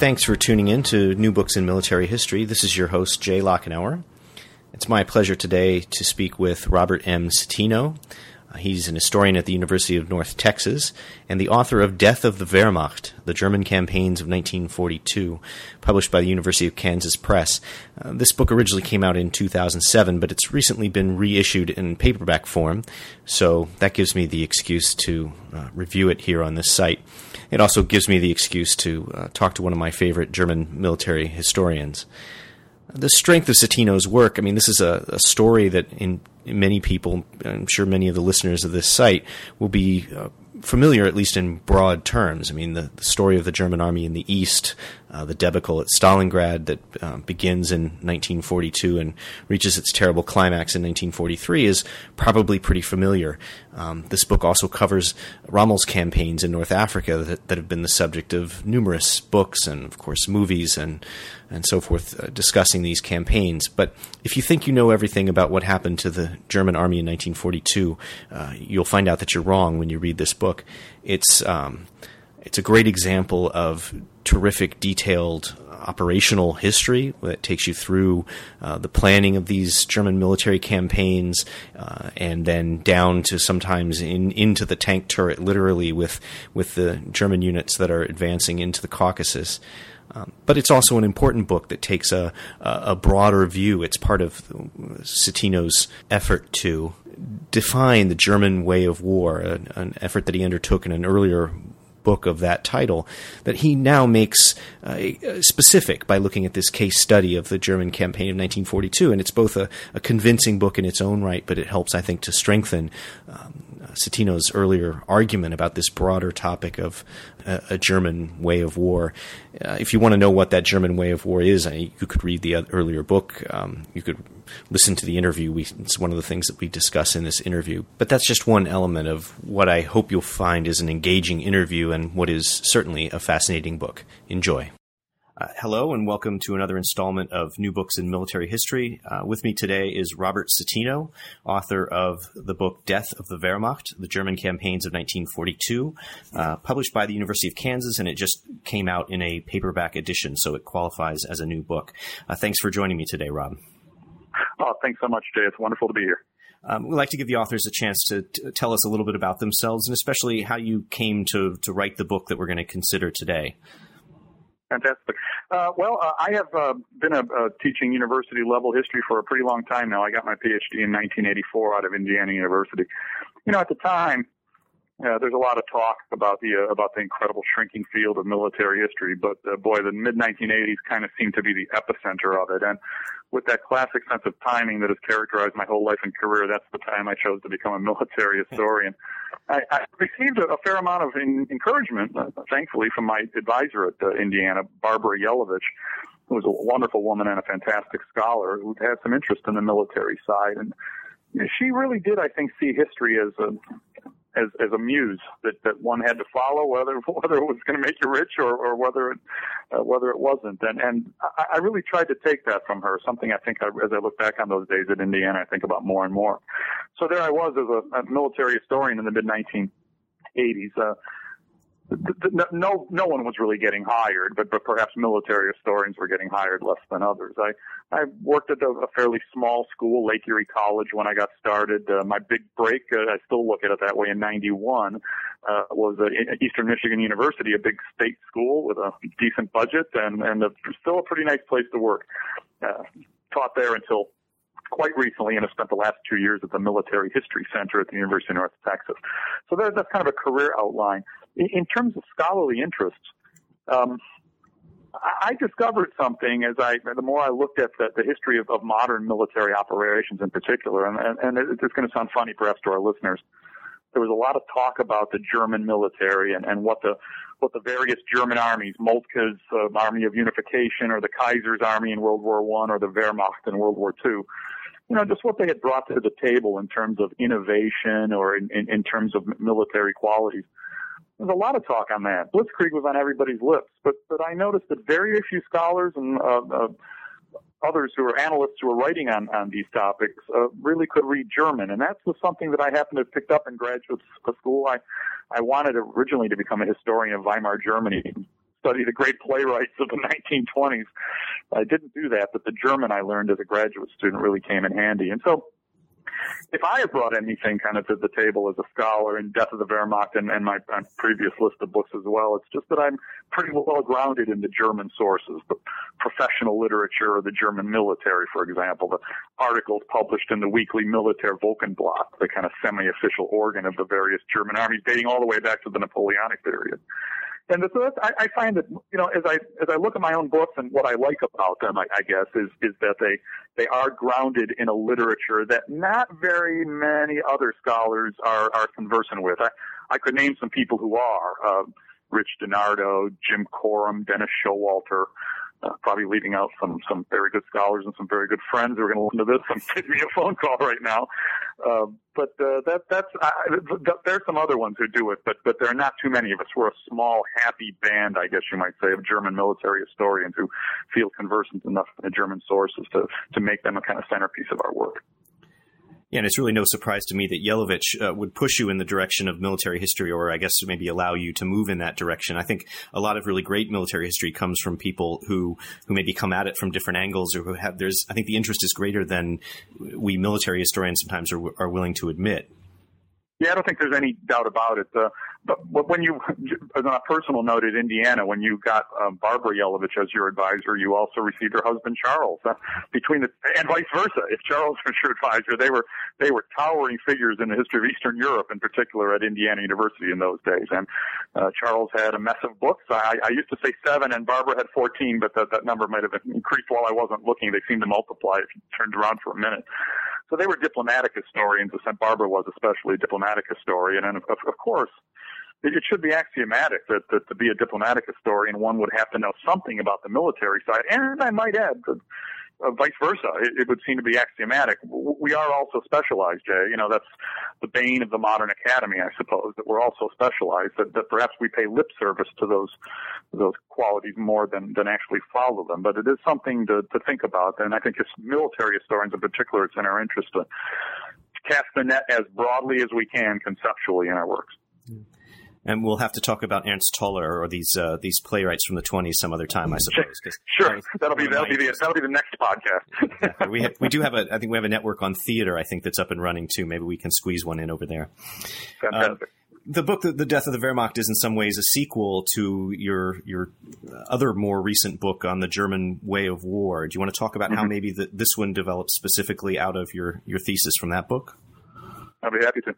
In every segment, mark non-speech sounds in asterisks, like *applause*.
Thanks for tuning in to New Books in Military History. This is your host, Jay Lockenour. It's my pleasure today to speak with Robert M. Citino. He's an historian at the University of North Texas and the author of Death of the Wehrmacht, The German Campaigns of 1942, published by the University of Kansas Press. Uh, this book originally came out in 2007, but it's recently been reissued in paperback form, so that gives me the excuse to uh, review it here on this site. It also gives me the excuse to uh, talk to one of my favorite German military historians. The strength of Citino's work, I mean, this is a, a story that in, many people, I'm sure many of the listeners of this site, will be uh, familiar, at least in broad terms. I mean, the, the story of the German army in the East, uh, the debacle at Stalingrad that uh, begins in 1942 and reaches its terrible climax in 1943 is probably pretty familiar. Um, this book also covers Rommel's campaigns in North Africa that, that, have been the subject of numerous books and, of course, movies and and so forth uh, discussing these campaigns. But if you think you know everything about what happened to the German army in 1942, uh, you'll find out that you're wrong when you read this book. It's um, it's a great example of terrific, detailed operational history that takes you through uh, the planning of these German military campaigns, uh, and then down to sometimes in into the tank turret, literally with with the German units that are advancing into the Caucasus. Um, but it's also an important book that takes a, a broader view. It's part of Citino's effort to define the German way of war, an, an effort that he undertook in an earlier book of that title that he now makes uh, specific by looking at this case study of the German campaign of 1942. And it's both a, a convincing book in its own right, but it helps, I think, to strengthen um, Citino's earlier argument about this broader topic of a, a German way of war. Uh, if you want to know what that German way of war is, I, you could read the earlier book. Um, you could listen to the interview. We, it's one of the things that we discuss in this interview. But that's just one element of what I hope you'll find is an engaging interview and what is certainly a fascinating book. Enjoy. Uh, hello and welcome to another installment of New Books in Military History. Uh, with me today is Robert Citino, author of the book Death of the Wehrmacht, The German Campaigns of 1942, uh, published by the University of Kansas, and it just came out in a paperback edition, so it qualifies as a new book. Uh, thanks for joining me today, Rob. Oh, thanks so much, Jay. It's wonderful to be here. Um, we'd like to give the authors a chance to t- tell us a little bit about themselves and especially how you came to, to write the book that we're going to consider today. Fantastic. Uh, well, uh, I have uh, been a, a, teaching university level history for a pretty long time now. I got my PhD in 1984 out of Indiana University. You know, at the time, uh, there's a lot of talk about the uh, about the incredible shrinking field of military history, but uh, boy, the mid 1980s kind of seemed to be the epicenter of it. And with that classic sense of timing that has characterized my whole life and career, that's the time I chose to become a military *laughs* historian. I, I received a, a fair amount of in, encouragement, uh, thankfully, from my advisor at uh, Indiana, Barbara Jelavich, who was a wonderful woman and a fantastic scholar who had some interest in the military side. And she really did, I think, see history as a as as a muse that that one had to follow, whether *laughs* whether it was going to make you rich or or whether it uh, whether it wasn't. And and I, I really tried to take that from her. Something I think I, as I look back on those days at Indiana, I think about more and more. So there I was as a, a military historian in the mid 1980s. Uh, no, no one was really getting hired, but, but perhaps military historians were getting hired less than others. I, I worked at a, a fairly small school, Lake Erie College, when I got started. Uh, my big break, uh, I still look at it that way, in 91, uh, was uh, Eastern Michigan University, a big state school with a decent budget and, and a, still a pretty nice place to work. Uh, taught there until quite recently and have spent the last two years at the Military History Center at the University of North Texas. So that, that's kind of a career outline. In, terms of scholarly interests, um, I discovered something as I, the more I looked at the, the history of, of modern military operations in particular, and, and, and it's going to sound funny perhaps to our listeners, there was a lot of talk about the German military and, and what the what the various German armies, Moltke's uh, Army of Unification, or the Kaiser's Army in World War One, or the Wehrmacht in World War Two, you know, just what they had brought to the table in terms of innovation or in, in, in terms of military qualities. There's a lot of talk on that. Blitzkrieg was on everybody's lips, but but I noticed that very few scholars and uh, uh, others who are analysts who are writing on, on these topics uh, really could read German. And that was something that I happened to have picked up in graduate school. I, I wanted originally to become a historian of Weimar Germany, study the great playwrights of the *laughs* 1920s. I didn't do that, but the German I learned as a graduate student really came in handy. And so if I have brought anything kind of to the table as a scholar in Death of the Wehrmacht and, and my, my previous list of books as well, it's just that I'm pretty well grounded in the German sources, the professional literature of the German military, for example, the articles published in the weekly Militär Wochenblatt, the kind of semi-official organ of the various German armies dating all the way back to the Napoleonic period. And so that's, I, I find that you know as I as I look at my own books and what I like about them, I, I guess is is that they they are grounded in a literature that not very many other scholars are are conversant with. I I could name some people who are. Uh, Rich DiNardo, Jim Corum, Dennis Showalter, uh, probably leaving out some some very good scholars and some very good friends who are going to listen to this and *laughs* give me a phone call right now. Uh, but uh, that that's uh, there's some other ones who do it, but but there are not too many of us. We're a small, happy band, I guess you might say, of German military historians who feel conversant enough in the German sources to to make them a kind of centerpiece of our work. And it's really no surprise to me that Jelavich uh, would push you in the direction of military history, or I guess maybe allow you to move in that direction. I think a lot of really great military history comes from people who who maybe come at it from different angles, or who have. There's, I think, the interest is greater than we military historians sometimes are, are willing to admit. Yeah, I don't think there's any doubt about it. Uh, but, but when you, *laughs* on a personal note at Indiana, when you got um, Barbara Jelavich as your advisor, you also received her husband Charles. Uh, between the and vice versa, if Charles *laughs* was your advisor, they were they were towering figures in the history of Eastern Europe, in particular at Indiana University in those days. And uh, Charles had a mess of books. I, I used to say seven, and Barbara had fourteen, but that, that number might have increased while I wasn't looking. They seemed to multiply if you turned around for a minute. So they were diplomatic historians. St. Barbara was especially a diplomatic historian. And of, of course, it should be axiomatic that, that to be a diplomatic historian, one would have to know something about the military side. And I might add, uh, vice versa. It, it, would seem to be axiomatic. We are also specialized, Jay. You know, that's the bane of the modern academy, I suppose, that we're also specialized, that, that perhaps we pay lip service to those, those qualities more than, than actually follow them. But it is something to, to think about. And I think as military historians in particular, it's in our interest to cast the net as broadly as we can conceptually in our works. Mm and we'll have to talk about Ernst Toller or these uh, these playwrights from the 20s some other time, I suppose. Sure, that'll be that'll be the that'll be the next podcast. we have, we do have a I think we have a network on theater I think that's up and running too. Maybe we can squeeze one in over there. Fantastic. Um, the book, the, Death of the Wehrmacht, is in some ways a sequel to your your other more recent book on the German way of war. Do you want to talk about mm-hmm. how maybe the, this one developed specifically out of your your thesis from that book? I'd be happy to.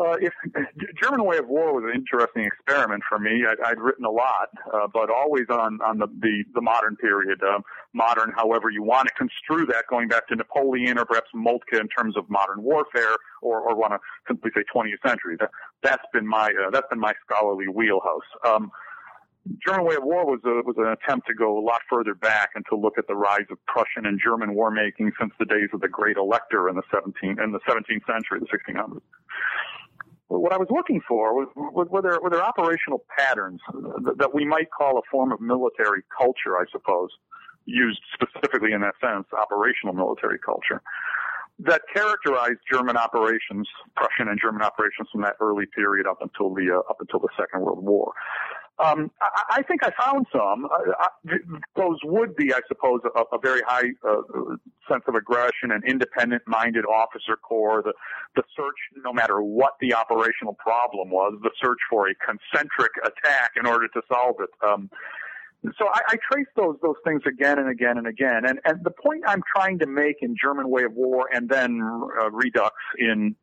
Uh, if *laughs* German Way of War was an interesting experiment for me. I, I'd written a lot, uh, but always on on the the, the modern period, uh, modern, however you want to construe that, going back to Napoleon or perhaps Moltke in terms of modern warfare, or or want to simply say 20th century. That, that's been my uh, that's been my scholarly wheelhouse. Um, German Way of War was a, was an attempt to go a lot further back and to look at the rise of Prussian and German war making since the days of the Great Elector in the 17th in the 17th century, the 1600s what I was looking for was, was were, there, were there operational patterns that we might call a form of military culture, I suppose, used specifically in that sense, operational military culture, that characterized German operations, Prussian and German operations from that early period up until the uh, up until the Second World War. Um, I, I, think I found some. Uh, I, those would be, I suppose, a, a very high uh, sense of aggression and independent-minded officer corps. The, the search, no matter what the operational problem was, the search for a concentric attack in order to solve it. Um, so I, I trace those those things again and again and again. And and the point I'm trying to make in German Way of War and then uh, Redux in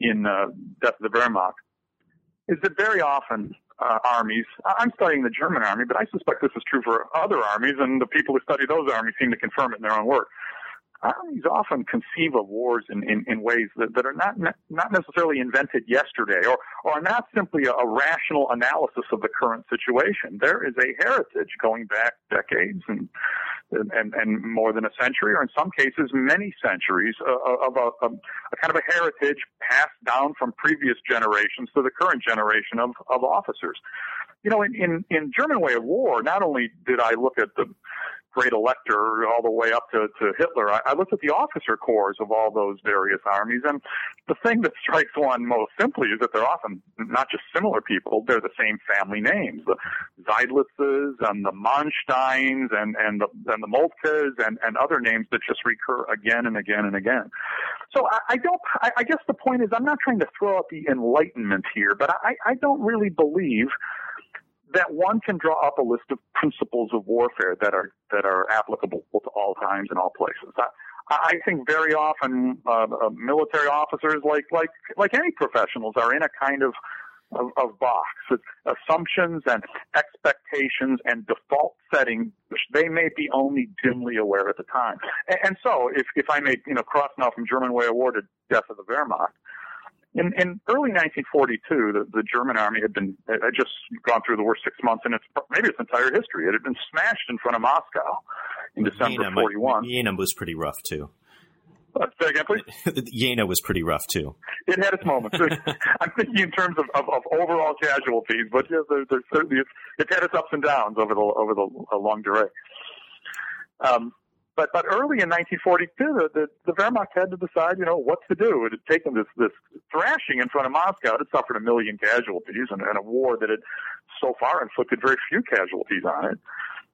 in uh, Death of the Wehrmacht is that very often uh, armies. I'm studying the German army, but I suspect this is true for other armies, and the people who study those armies seem to confirm it in their own work. armies often conceive of wars in, in, in ways that, that are not not necessarily invented yesterday or, or not simply a, a rational analysis of the current situation. There is a heritage going back decades and and, and more than a century, or in some cases, many centuries uh, uh, of a, a, a, kind of a heritage passed down from previous generations to the current generation of, of officers. You know, in, in, in German Way of War, not only did I look at the great elector all the way up to, to Hitler. I, I looked at the officer corps of all those various armies, and the thing that strikes one most simply is that they're often not just similar people, they're the same family names. The Seydlitzes and the Mansteins and, and the, and the Moltkes and, and other names that just recur again and again and again. So I, I don't, I, I guess the point is I'm not trying to throw out the Enlightenment here, but I, I don't really believe that one can draw up a list of principles of warfare that are that are applicable to all times and all places. I, I think very often uh, uh, military officers, like like like any professionals, are in a kind of of, of box it's assumptions and expectations and default settings, which they may be only dimly aware at the time. And, and so, if if I may, you know, cross now from German Way of War to Death of the Wehrmacht, in, in early 1942, the, the German army had been had just gone through the worst six months in its maybe its entire history. It had been smashed in front of Moscow in December Jena, 41. Jena was pretty rough too. Uh, say again, please. *laughs* Jena was pretty rough too. It had its moments. *laughs* I'm thinking in terms of, of, of overall casualties, but yeah, there, there's certainly it's, it's had its ups and downs over the over the uh, longue durée. Um, but but early in 1942, the, the, Wehrmacht had to decide, you know, what to do. It had taken this this thrashing in front of Moscow. It had suffered a million casualties and, and a war that had so far inflicted very few casualties on it.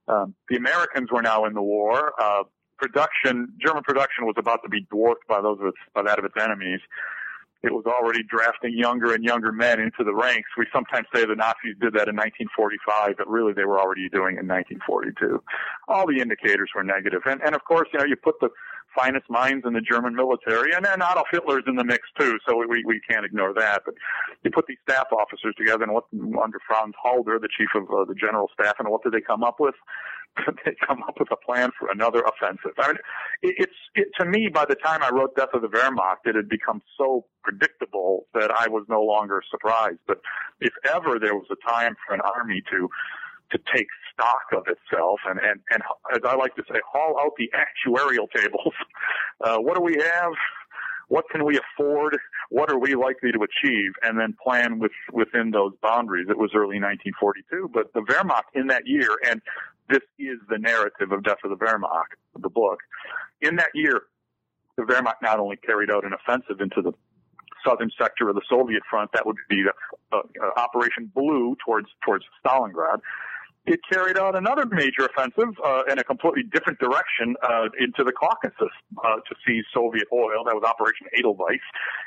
Um, the Americans were now in the war. Uh, production, German production, was about to be dwarfed by those of its, by that of its enemies it was already drafting younger and younger men into the ranks. We sometimes say the Nazis did that in 1945, but really they were already doing it in 1942. All the indicators were negative. And, and of course, you know, you put the finest minds in the German military, and then Adolf Hitler's in the mix too, so we, we can't ignore that. But you put these staff officers together, and what, under Franz Halder, the chief of uh, the general staff, and what did they come up with? *laughs* they come up with a plan for another offensive. I mean, it, it's it, to me. By the time I wrote Death of the Wehrmacht, it had become so predictable that I was no longer surprised. But if ever there was a time for an army to to take stock of itself and and and as I like to say, haul out the actuarial tables. *laughs* Uh, what do we have? what can we afford? What are we likely to achieve? And then plan with, within those boundaries. It was early 1942, but the Wehrmacht in that year, and this is the narrative of Death of the Wehrmacht, the book. In that year, the Wehrmacht not only carried out an offensive into the southern sector of the Soviet front, that would be uh, uh, Operation Blue towards towards Stalingrad, it carried out another major offensive uh, in a completely different direction uh, into the Caucasus uh, to seize Soviet oil. That was Operation Edelweiss.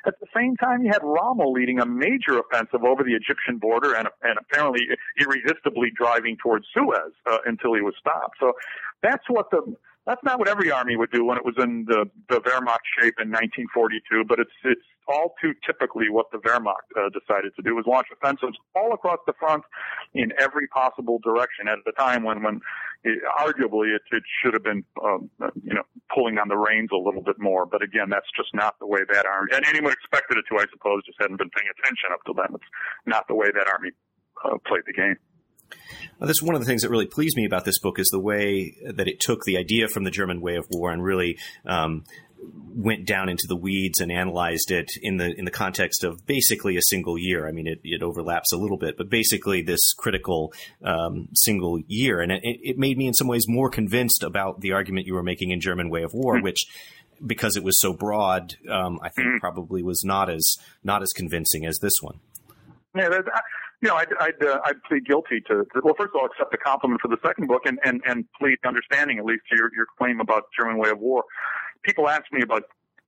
At the same time, you had Rommel leading a major offensive over the Egyptian border and, and apparently irresistibly driving towards Suez uh, until he was stopped. So that's what the that's not what every army would do when it was in the, the Wehrmacht shape in 1942, but it's it's all too typically what the Wehrmacht uh, decided to do was launch offensives all across the front in every possible direction at a time when, when it, arguably it, it should have been, um, you know, pulling on the reins a little bit more. But again, that's just not the way that army, and anyone expected it to, I suppose, just hadn't been paying attention up to then. It's not the way that army uh, played the game. Well, that's one of the things that really pleased me about this book is the way that it took the idea from the German way of war and really um, went down into the weeds and analyzed it in the in the context of basically a single year. I mean, it, it overlaps a little bit, but basically this critical um, single year, and it, it, made me in some ways more convinced about the argument you were making in German Way of War, mm-hmm. which. Because it was so broad, um, I think mm-hmm. probably was not as not as convincing as this one. Yeah, you know, I'd I'd, uh, I'd plead guilty to, to, well, first of all, accept the compliment for the second book, and and and plead understanding at least to your your claim about German Way of War people ask me about,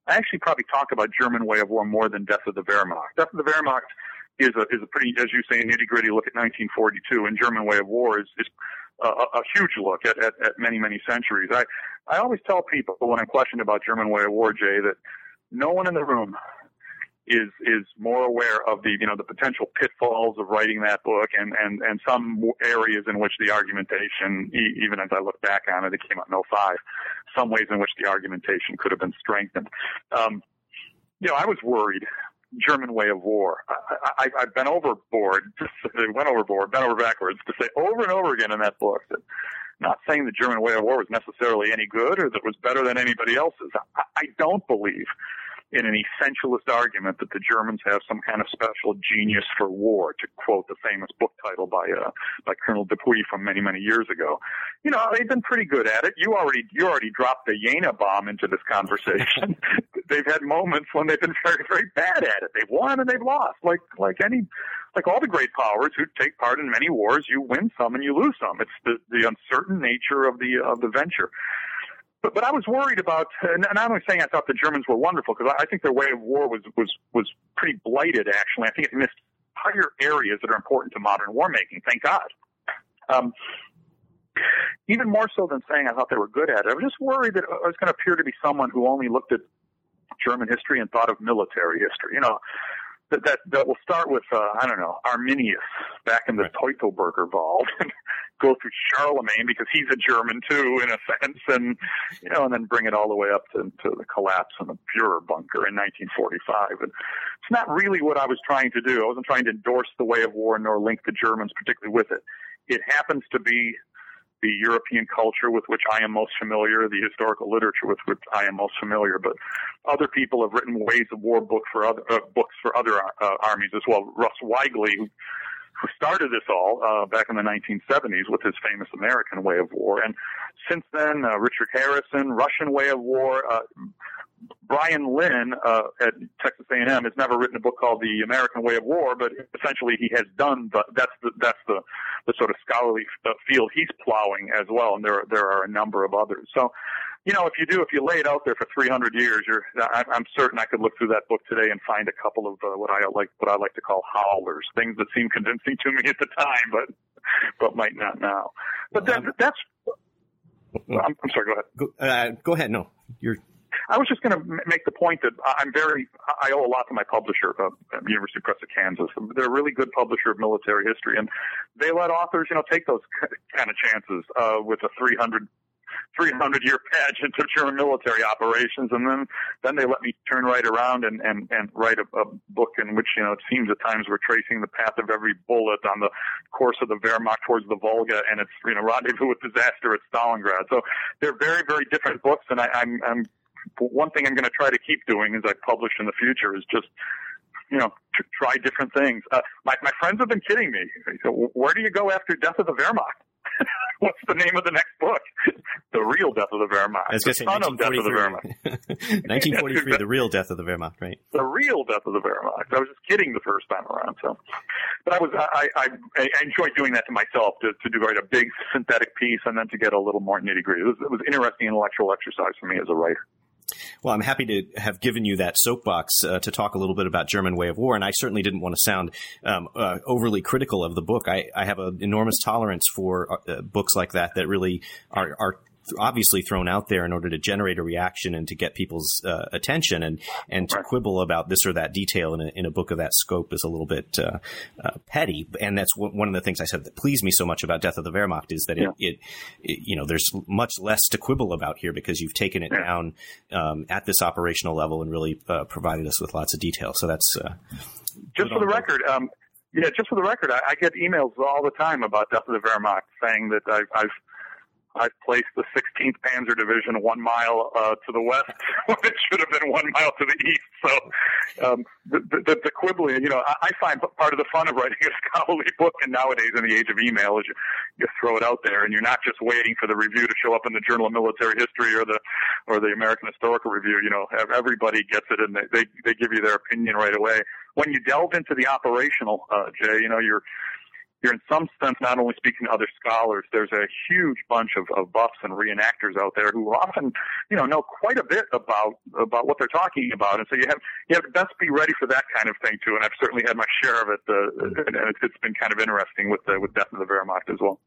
I actually probably talk about German way of war more than Death of the Wehrmacht. Death of the Wehrmacht is a, is a pretty, as you say, nitty gritty look at 1942 and German way of war is, is a, a huge look at, at, at many, many centuries. I, I always tell people when I'm questioned about German way of war, Jay, that no one in the room is is more aware of the you know the potential pitfalls of writing that book and and and some areas in which the argumentation even as I look back on it it came out in 05 some ways in which the argumentation could have been strengthened. Um, you know I was worried. German way of war. I, I, I've been overboard *laughs* just went overboard bent over backwards to say over and over again in that book that not saying the German way of war was necessarily any good or that it was better than anybody else's. I, I don't believe in an essentialist argument that the Germans have some kind of special genius for war, to quote the famous book title by uh, by Colonel Dupuy from many many years ago. You know, they've been pretty good at it. You already you already dropped the Jena bomb into this conversation. *laughs* they've had moments when they've been very very bad at it. They've won and they've lost, like like any like all the great powers who take part in many wars. You win some and you lose some. It's the the uncertain nature of the of the venture. But, but I was worried about, and I'm only saying I thought the Germans were wonderful because I think their way of war was, was, was pretty blighted, actually. I think it missed entire areas that are important to modern war making, thank God. Um, even more so than saying I thought they were good at it, I was just worried that I was going to appear to be someone who only looked at German history and thought of military history. You know, that that, that will start with uh, I don't know Arminius back in the right. Teutoburger Wald *laughs* and go through Charlemagne because he's a German too in a *laughs* sense, and you know, and then bring it all the way up to, to the collapse in the Fuhrer bunker in 1945. And it's not really what I was trying to do. I wasn't trying to endorse the way of war nor link the Germans particularly with it. It happens to be the European culture with which I am most familiar, the historical literature with which I am most familiar. But other people have written ways of war book for other uh, books for other uh, armies as well. Russ Weigley, who, started this all uh, back in the 1970s with his famous American way of war, and since then, uh, Richard Harrison, Russian way of war. Brian Linn uh, at Texas A&M has never written a book called The American Way of War, but essentially he has done the, that's the that's the the sort of scholarly uh, field he's plowing as well, and there there are a number of others. So, you know, if you do, if you lay it out there for 300 years, you're I'm certain I could look through that book today and find a couple of uh, what I like what I like to call howlers, things that seem convincing to me at the time, but but might not now. But that, that's I'm, I'm, sorry. Go ahead. Go, uh, go ahead. No, you're I was just going to make the point that I'm very, I owe a lot to my publisher, uh, University Press of Kansas. They're a really good publisher of military history, and they let authors, you know, take those kind of chances uh, with a 300 300 year pageant of German military operations, and then then they let me turn right around and and and write a, a book in which you know it seems at times we're tracing the path of every bullet on the course of the Wehrmacht towards the Volga, and it's you know rendezvous with disaster at Stalingrad. So they're very very different books, and I, I'm I'm one thing I'm going to try to keep doing as I publish in the future is just, you know, try different things. Uh, my, my friends have been kidding me. Where do you go after Death of the Wehrmacht? *laughs* What's the name of the next book? *laughs* the real Death of the Wehrmacht. I was going to say 1943. 1943, *laughs* the real Death of the Wehrmacht, right? The real Death of the Wehrmacht. I was just kidding the first time around. So, but I was I I, I enjoyed doing that to myself to to do write a big synthetic piece and then to get a little more nitty gritty. It was, it was interesting intellectual exercise for me as a writer. Well, I'm happy to have given you that soapbox uh, to talk a little bit about German way of war, and I certainly didn't want to sound um, uh, overly critical of the book. I, I have an enormous tolerance for uh, books like that that really are, are obviously thrown out there in order to generate a reaction and to get people's uh, attention and and to quibble about this or that detail in a, in a book of that scope is a little bit uh, uh, petty and that's one of the things I said that pleased me so much about Death of the Wehrmacht is that yeah. it, it, it, you know there's much less to quibble about here because you've taken it yeah. down um, at this operational level and really uh, provided us with lots of detail so that's uh, just for the record um, yeah, just for the record, I, I, get emails all the time about Death of the Wehrmacht saying that I've, I've I've placed the 16th Panzer Division one mile uh, to the west *laughs* when it should have been one mile to the east. So um, the, the, the quibbling, you know, I, I find part of the fun of writing *laughs* a scholarly book, and nowadays in the age of email, is you, you throw it out there, and you're not just waiting for the review to show up in the Journal of Military History or the or the American Historical Review. You know, everybody gets it, and they they, they give you their opinion right away. When you delve into the operational, uh, Jay, you know, you're you're in some sense not only speaking to other scholars, there's a huge bunch of, of buffs and reenactors out there who often, you know, know quite a bit about about what they're talking about, and so you have you have best be ready for that kind of thing too. And I've certainly had my share of it, uh, and it's, it's been kind of interesting with the, with Death of the Wehrmacht as well.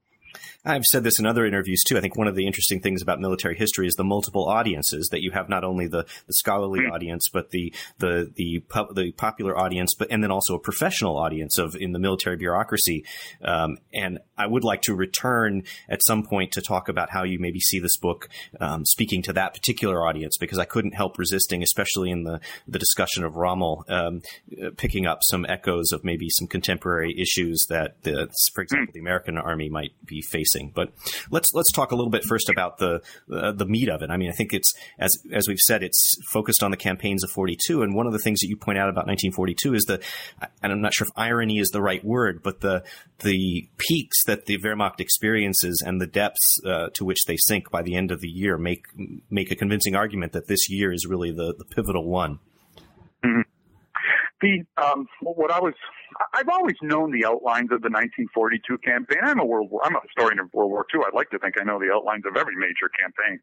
I've said this in other interviews too. I think one of the interesting things about military history is the multiple audiences that you have not only the, the scholarly mm. audience, but the the the the popular audience, but and then also a professional audience of in the military bureaucracy. Um, and I would like to return at some point to talk about how you maybe see this book um, speaking to that particular audience, because I couldn't help resisting, especially in the the discussion of Rommel, um, picking up some echoes of maybe some contemporary issues that, the, for example, the American Army might be facing. But let's let's talk a little bit first about the uh, the meat of it. I mean, I think it's as as we've said, it's focused on the campaigns of 42, and one of the things that you point out about 1942 is the, and I'm not sure if irony is the right word, but the the peaks that the Wehrmacht experiences and the depths uh, to which they sink by the end of the year make make a convincing argument that this year is really the, the pivotal one. Mm-hmm. The um, what I was I've always known the outlines of the 1942 campaign. I'm a World War I'm a historian of World War II. I'd like to think I know the outlines of every major campaign.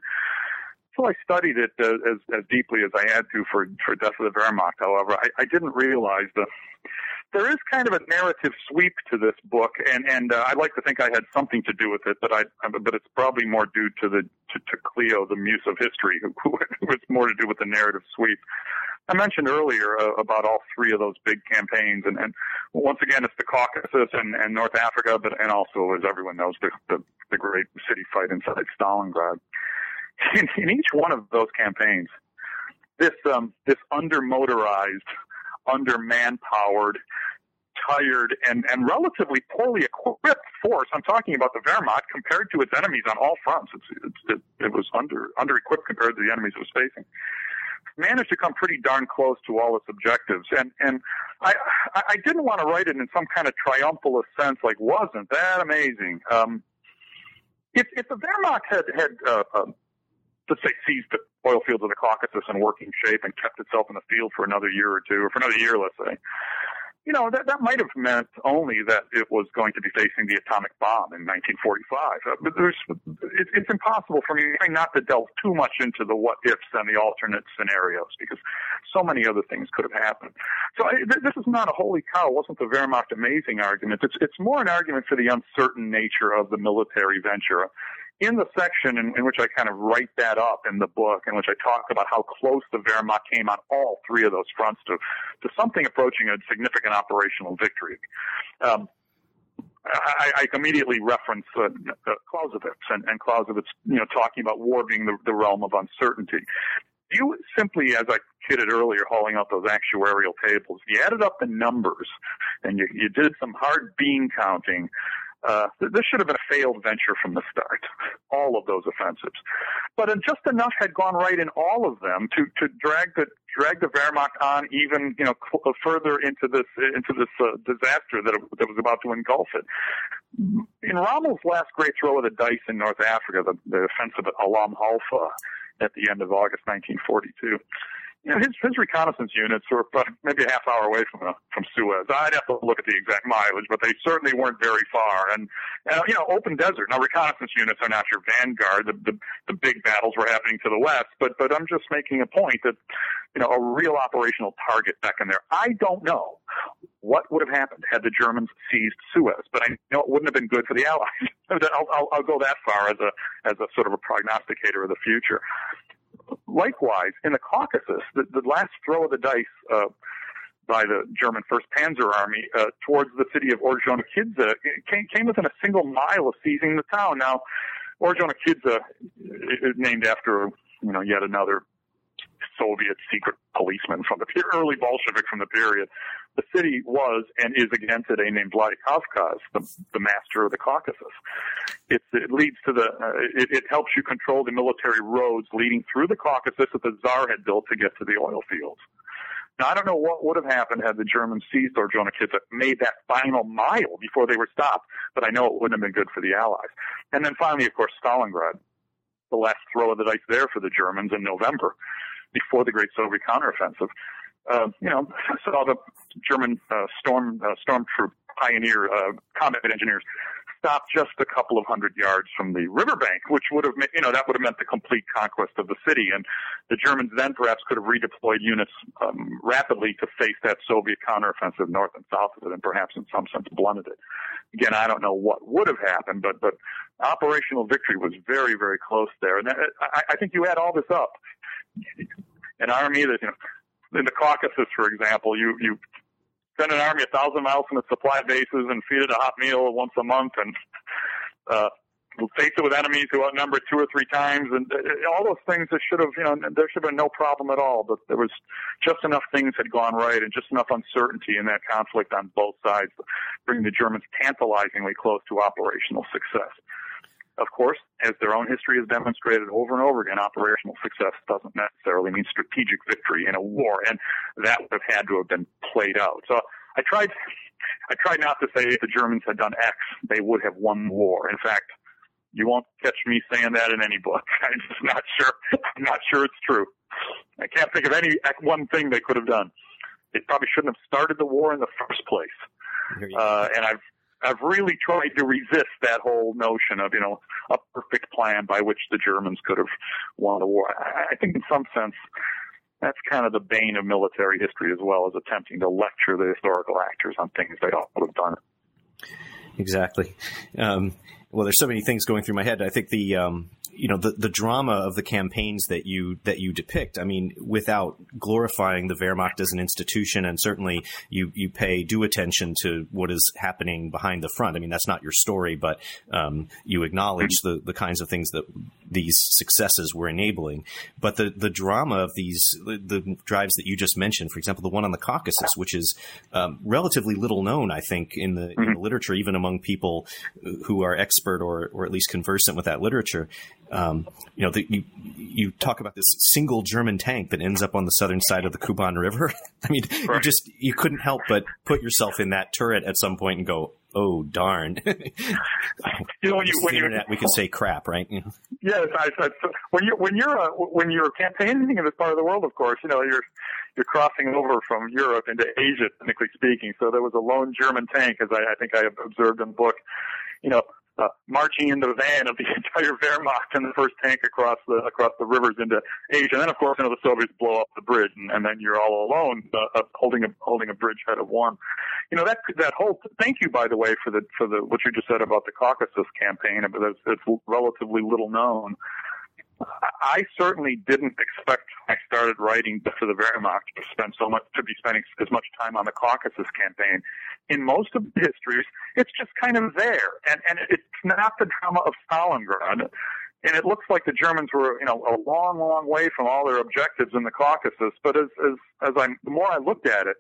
So I studied it uh, as as deeply as I had to for for Death of the Wehrmacht. However, I, I didn't realize that there is kind of a narrative sweep to this book, and and uh, I'd like to think I had something to do with it, but I but it's probably more due to the to, to Clio, the muse of history, who, who it's more to do with the narrative sweep. I mentioned earlier uh, about all three of those big campaigns, and, and once again, it's the Caucasus and, and North Africa, but and also, as everyone knows, the the, the great city fight inside Stalingrad. *laughs* In, in each one of those campaigns, this um, this under motorized, under manpowered, tired, and and relatively poorly equipped force. I'm talking about the Wehrmacht compared to its enemies on all fronts. It's, it's, it, it was under under equipped compared to the enemies it was facing managed to come pretty darn close to all its objectives. And and I I didn't want to write it in some kind of triumphalist sense, like wasn't that amazing? Um, if if the Wehrmacht had had uh, uh, let's say seized the oil fields of the Caucasus in working shape and kept itself in the field for another year or two, or for another year, let's say, you know, that, that might have meant only that it was going to be facing the atomic bomb in 1945. Uh, but there's, it, it's impossible for me not to delve too much into the what ifs and the alternate scenarios because so many other things could have happened. So I, this is not a holy cow. Wasn't the Wehrmacht amazing argument. It's, it's more an argument for the uncertain nature of the military venture in the section in, in, which I kind of write that up in the book, in which I talk about how close the Wehrmacht came on all three of those fronts to, to something approaching a significant operational victory. Um, I, I, immediately reference uh, uh, Clausewitz and, and Clausewitz, you know, talking about war being the, the realm of uncertainty. You simply, as I kidded earlier, hauling out those actuarial tables, you added up the numbers and you, you did some hard bean counting uh, this should have been a failed venture from the start, all of those offensives. But just enough had gone right in all of them to, to drag the drag the Wehrmacht on even you know cl- further into this into this uh, disaster that, it, that was about to engulf it. In Rommel's last great throw of the dice in North Africa, the, the offensive at Alam Halfa at the end of August 1942 you know, his, his reconnaissance units were maybe a half hour away from uh, from Suez. I'd have to look at the exact mileage, but they certainly weren't very far. And uh, you know, open desert. Now, reconnaissance units are not your vanguard. The, the the big battles were happening to the west, but but I'm just making a point that you know a real operational target back in there. I don't know what would have happened had the Germans seized Suez, but I know it wouldn't have been good for the Allies. *laughs* I'll, I'll, I'll go that far as a as a sort of a prognosticator of the future likewise, in the Caucasus, the, the last throw of the dice uh, by the German First Panzer Army uh, towards the city of Orjonikidze came, came within a single mile of seizing the town. Now, Orjonikidze is named after you know yet another Soviet secret policeman from the early Bolshevik from the period. The city was and is again today named Vladikavkaz, the, the master of the Caucasus. It, it leads to the, uh, it, it helps you control the military roads leading through the Caucasus that the Tsar had built to get to the oil fields. Now, I don't know what would have happened had the Germans seized Orjonikidze, made that final mile before they were stopped, but I know it wouldn't have been good for the Allies. And then finally, of course, Stalingrad, the last throw of the dice there for the Germans in November before the Great Soviet Counteroffensive. Uh, you know, saw the German uh, storm uh, storm troop pioneer uh, combat engineers stop just a couple of hundred yards from the riverbank, which would have, you know, that would have meant the complete conquest of the city. And the Germans then perhaps could have redeployed units um, rapidly to face that Soviet counteroffensive north and south of it, and perhaps in some sense blunted it. Again, I don't know what would have happened, but but operational victory was very very close there. And that, I, I think you add all this up, an army that you know in the Caucasus, for example, you you send an army a thousand miles from its supply bases and feed it a hot meal once a month and uh, face it with enemies who outnumber two or three times and uh, all those things that should have, you know, there should have been no problem at all. But there was just enough things had gone right and just enough uncertainty in that conflict on both sides to bring the Germans tantalizingly close to operational success. Of course, as their own history has demonstrated over and over again, operational success doesn't necessarily mean strategic victory in a war, and that would have had to have been played out. So I tried, I tried not to say if the Germans had done X, they would have won the war. In fact, you won't catch me saying that in any book. *laughs* I'm just not sure. I'm not sure it's true. I can't think of any one thing they could have done. They probably shouldn't have started the war in the first place. Uh, and I've I've really tried to resist that whole notion of, you know, a perfect plan by which the Germans could have won the war. I think in some sense, that's kind of the bane of military history as well as attempting to lecture the historical actors on things they ought to have done. Exactly. Um, well, there's so many things going through my head. I think the um, you know the the drama of the campaigns that you that you depict. I mean, without glorifying the Wehrmacht as an institution, and certainly you you pay due attention to what is happening behind the front. I mean, that's not your story, but um, you acknowledge the the kinds of things that these successes were enabling. But the the drama of these the drives that you just mentioned, for example, the one on the Caucasus, which is um, relatively little known, I think, in the, mm-hmm. in the literature, even among people who are expert or or at least conversant with that literature um, you know, the, you you talk about this single German tank that ends up on the southern side of the Kuban River. *laughs* I mean, right. you just you couldn't help but put yourself in that turret at some point and go, "Oh darn!" *laughs* you know, when you when internet, we can say crap, right? *laughs* Yes, I, I, when you when you're uh, when you're campaigning in this part of the world, of course, you know you're you're crossing over from Europe into Asia, technically speaking. So there was a lone German tank, as I, I think I observed in the book, you know, uh, marching in the van of the *laughs* entire Wehrmacht and the first tank across the across the rivers into Asia. And then, of course, you know, the Soviets blow up the bridge, and, and then you're all alone uh, uh, holding a holding a bridgehead of one. You know that that whole. Thank you, by the way, for the for the what you just said about the Caucasus campaign. But it's, it's relatively little known. I certainly didn't expect I started writing for the Wehrmacht to spend so much to be spending as much time on the Caucasus campaign. In most of the histories, it's just kind of there, and and it's not the drama of Stalingrad. And it looks like the Germans were, you know, a long, long way from all their objectives in the Caucasus. But as as as I the more I looked at it,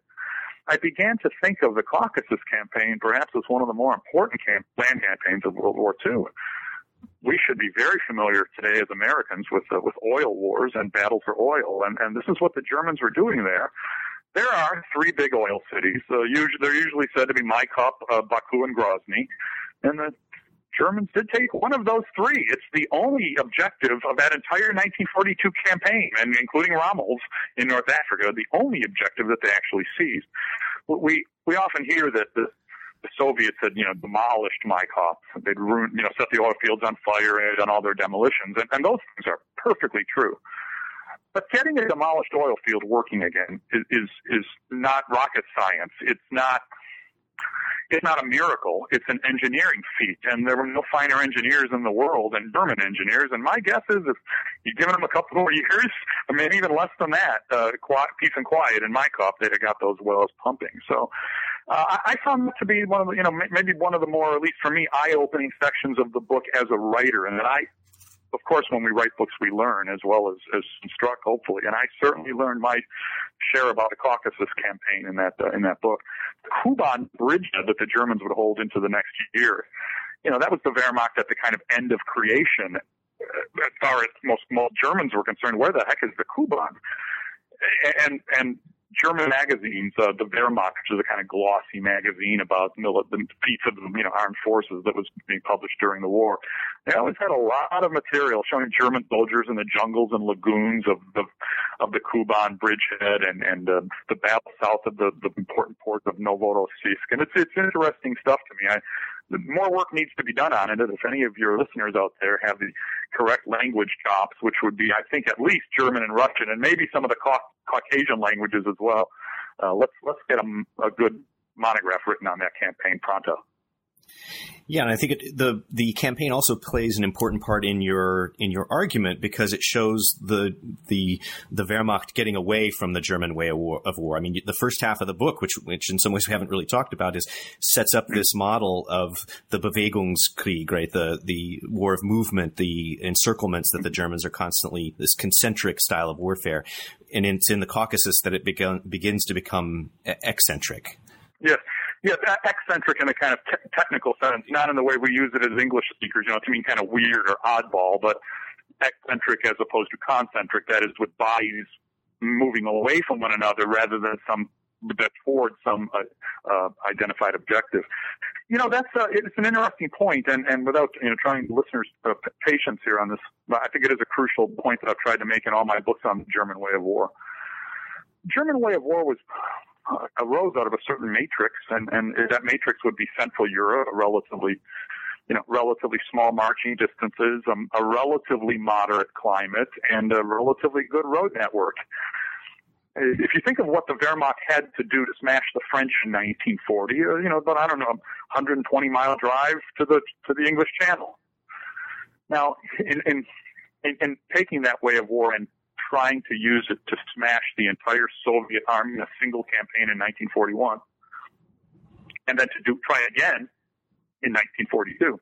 I began to think of the Caucasus campaign perhaps as one of the more important camp- land campaigns of World War II we should be very familiar today as Americans with uh, with oil wars and battle for oil, and and this is what the Germans were doing there. There are three big oil cities. Uh, usually, they're usually said to be Maikop, uh, Baku, and Grozny, and the Germans did take one of those three. It's the only objective of that entire 1942 campaign, and including Rommel's in North Africa, the only objective that they actually seized. We we often hear that the the Soviets had, you know, demolished Maikop. They'd ruined, you know, set the oil fields on fire and done all their demolitions. And, and those things are perfectly true. But getting a demolished oil field working again is, is, is not rocket science. It's not, it's not a miracle. It's an engineering feat. And there were no finer engineers in the world than German engineers. And my guess is if you'd given them a couple more years, or maybe even less than that, uh, peace and quiet in Maikop, they'd have got those wells pumping. So, uh, I found that to be one of the, you know, maybe one of the more, at least for me, eye-opening sections of the book as a writer. And that I, of course, when we write books, we learn as well as, as instruct, hopefully. And I certainly learned my share about the Caucasus campaign in that, uh, in that book. The Kuban bridge that the Germans would hold into the next year, you know, that was the Wehrmacht at the kind of end of creation. As far as most, most Germans were concerned, where the heck is the Kuban? And, and German magazines, uh, the Wehrmacht, which is a kind of glossy magazine about mili- the feats of the you know armed forces that was being published during the war. They always had a lot of material showing German soldiers in the jungles and lagoons of the of the Kuban bridgehead and and uh, the battle south of the the important port of Novorossiysk. And it's it's interesting stuff to me. I more work needs to be done on it. If any of your listeners out there have the correct language chops, which would be, I think, at least German and Russian, and maybe some of the Caucasian languages as well, uh, let's let's get a, a good monograph written on that campaign pronto. Yeah, and I think it, the the campaign also plays an important part in your in your argument because it shows the the the Wehrmacht getting away from the German way of war. Of war. I mean, the first half of the book, which which in some ways we haven't really talked about, is sets up this model of the Bewegungskrieg, right? The the war of movement, the encirclements that the Germans are constantly this concentric style of warfare, and it's in the Caucasus that it begun, begins to become eccentric. Yes. Yeah, eccentric in a kind of te- technical sense, not in the way we use it as English speakers, you know, to mean kind of weird or oddball, but eccentric as opposed to concentric, that is with bodies moving away from one another rather than some that towards some uh, uh, identified objective. You know, that's uh, it's an interesting point, and and without you know trying listeners' uh, patience here on this, I think it is a crucial point that I've tried to make in all my books on the German way of war. German way of war was arose out of a certain matrix, and, and that matrix would be Central Europe, a relatively, you know, relatively small marching distances, um, a relatively moderate climate, and a relatively good road network. If you think of what the Wehrmacht had to do to smash the French in 1940, uh, you know, but I don't know, 120 mile drive to the to the English Channel. Now, in in, in taking that way of war and trying to use it to smash the entire Soviet army in a single campaign in 1941, and then to do try again in 1942.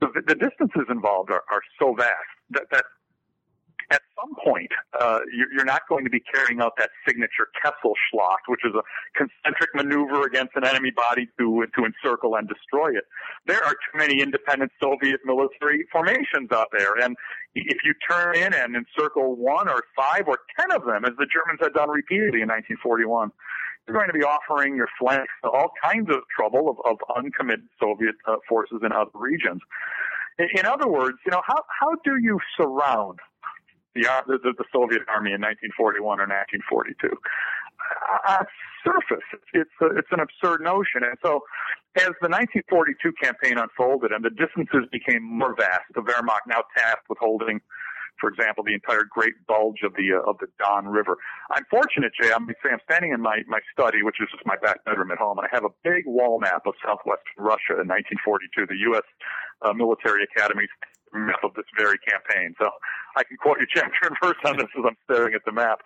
The, the distances involved are, are so vast that, that at some point, uh, you're not going to be carrying out that signature Kesselschlacht, which is a concentric maneuver against an enemy body to to encircle and destroy it. There are too many independent Soviet military formations out there, and if you turn in and encircle one or five or ten of them, as the Germans had done repeatedly in 1941, you're going to be offering your flanks all kinds of trouble of, of uncommitted Soviet uh, forces in other regions. In, in other words, you know, how, how do you surround the, the, the Soviet army in 1941 or 1942. Uh, surface, it's a, it's an absurd notion. And so, as the 1942 campaign unfolded and the distances became more vast, the Wehrmacht now tasked with holding for example, the entire Great Bulge of the uh, of the Don River. I'm fortunate, Jay. I'm, I'm standing in my my study, which is just my back bedroom at home, and I have a big wall map of southwestern Russia in 1942, the U.S. Uh, military Academy's map of this very campaign. So I can quote you *laughs* chapter and verse on this as I'm staring at the map.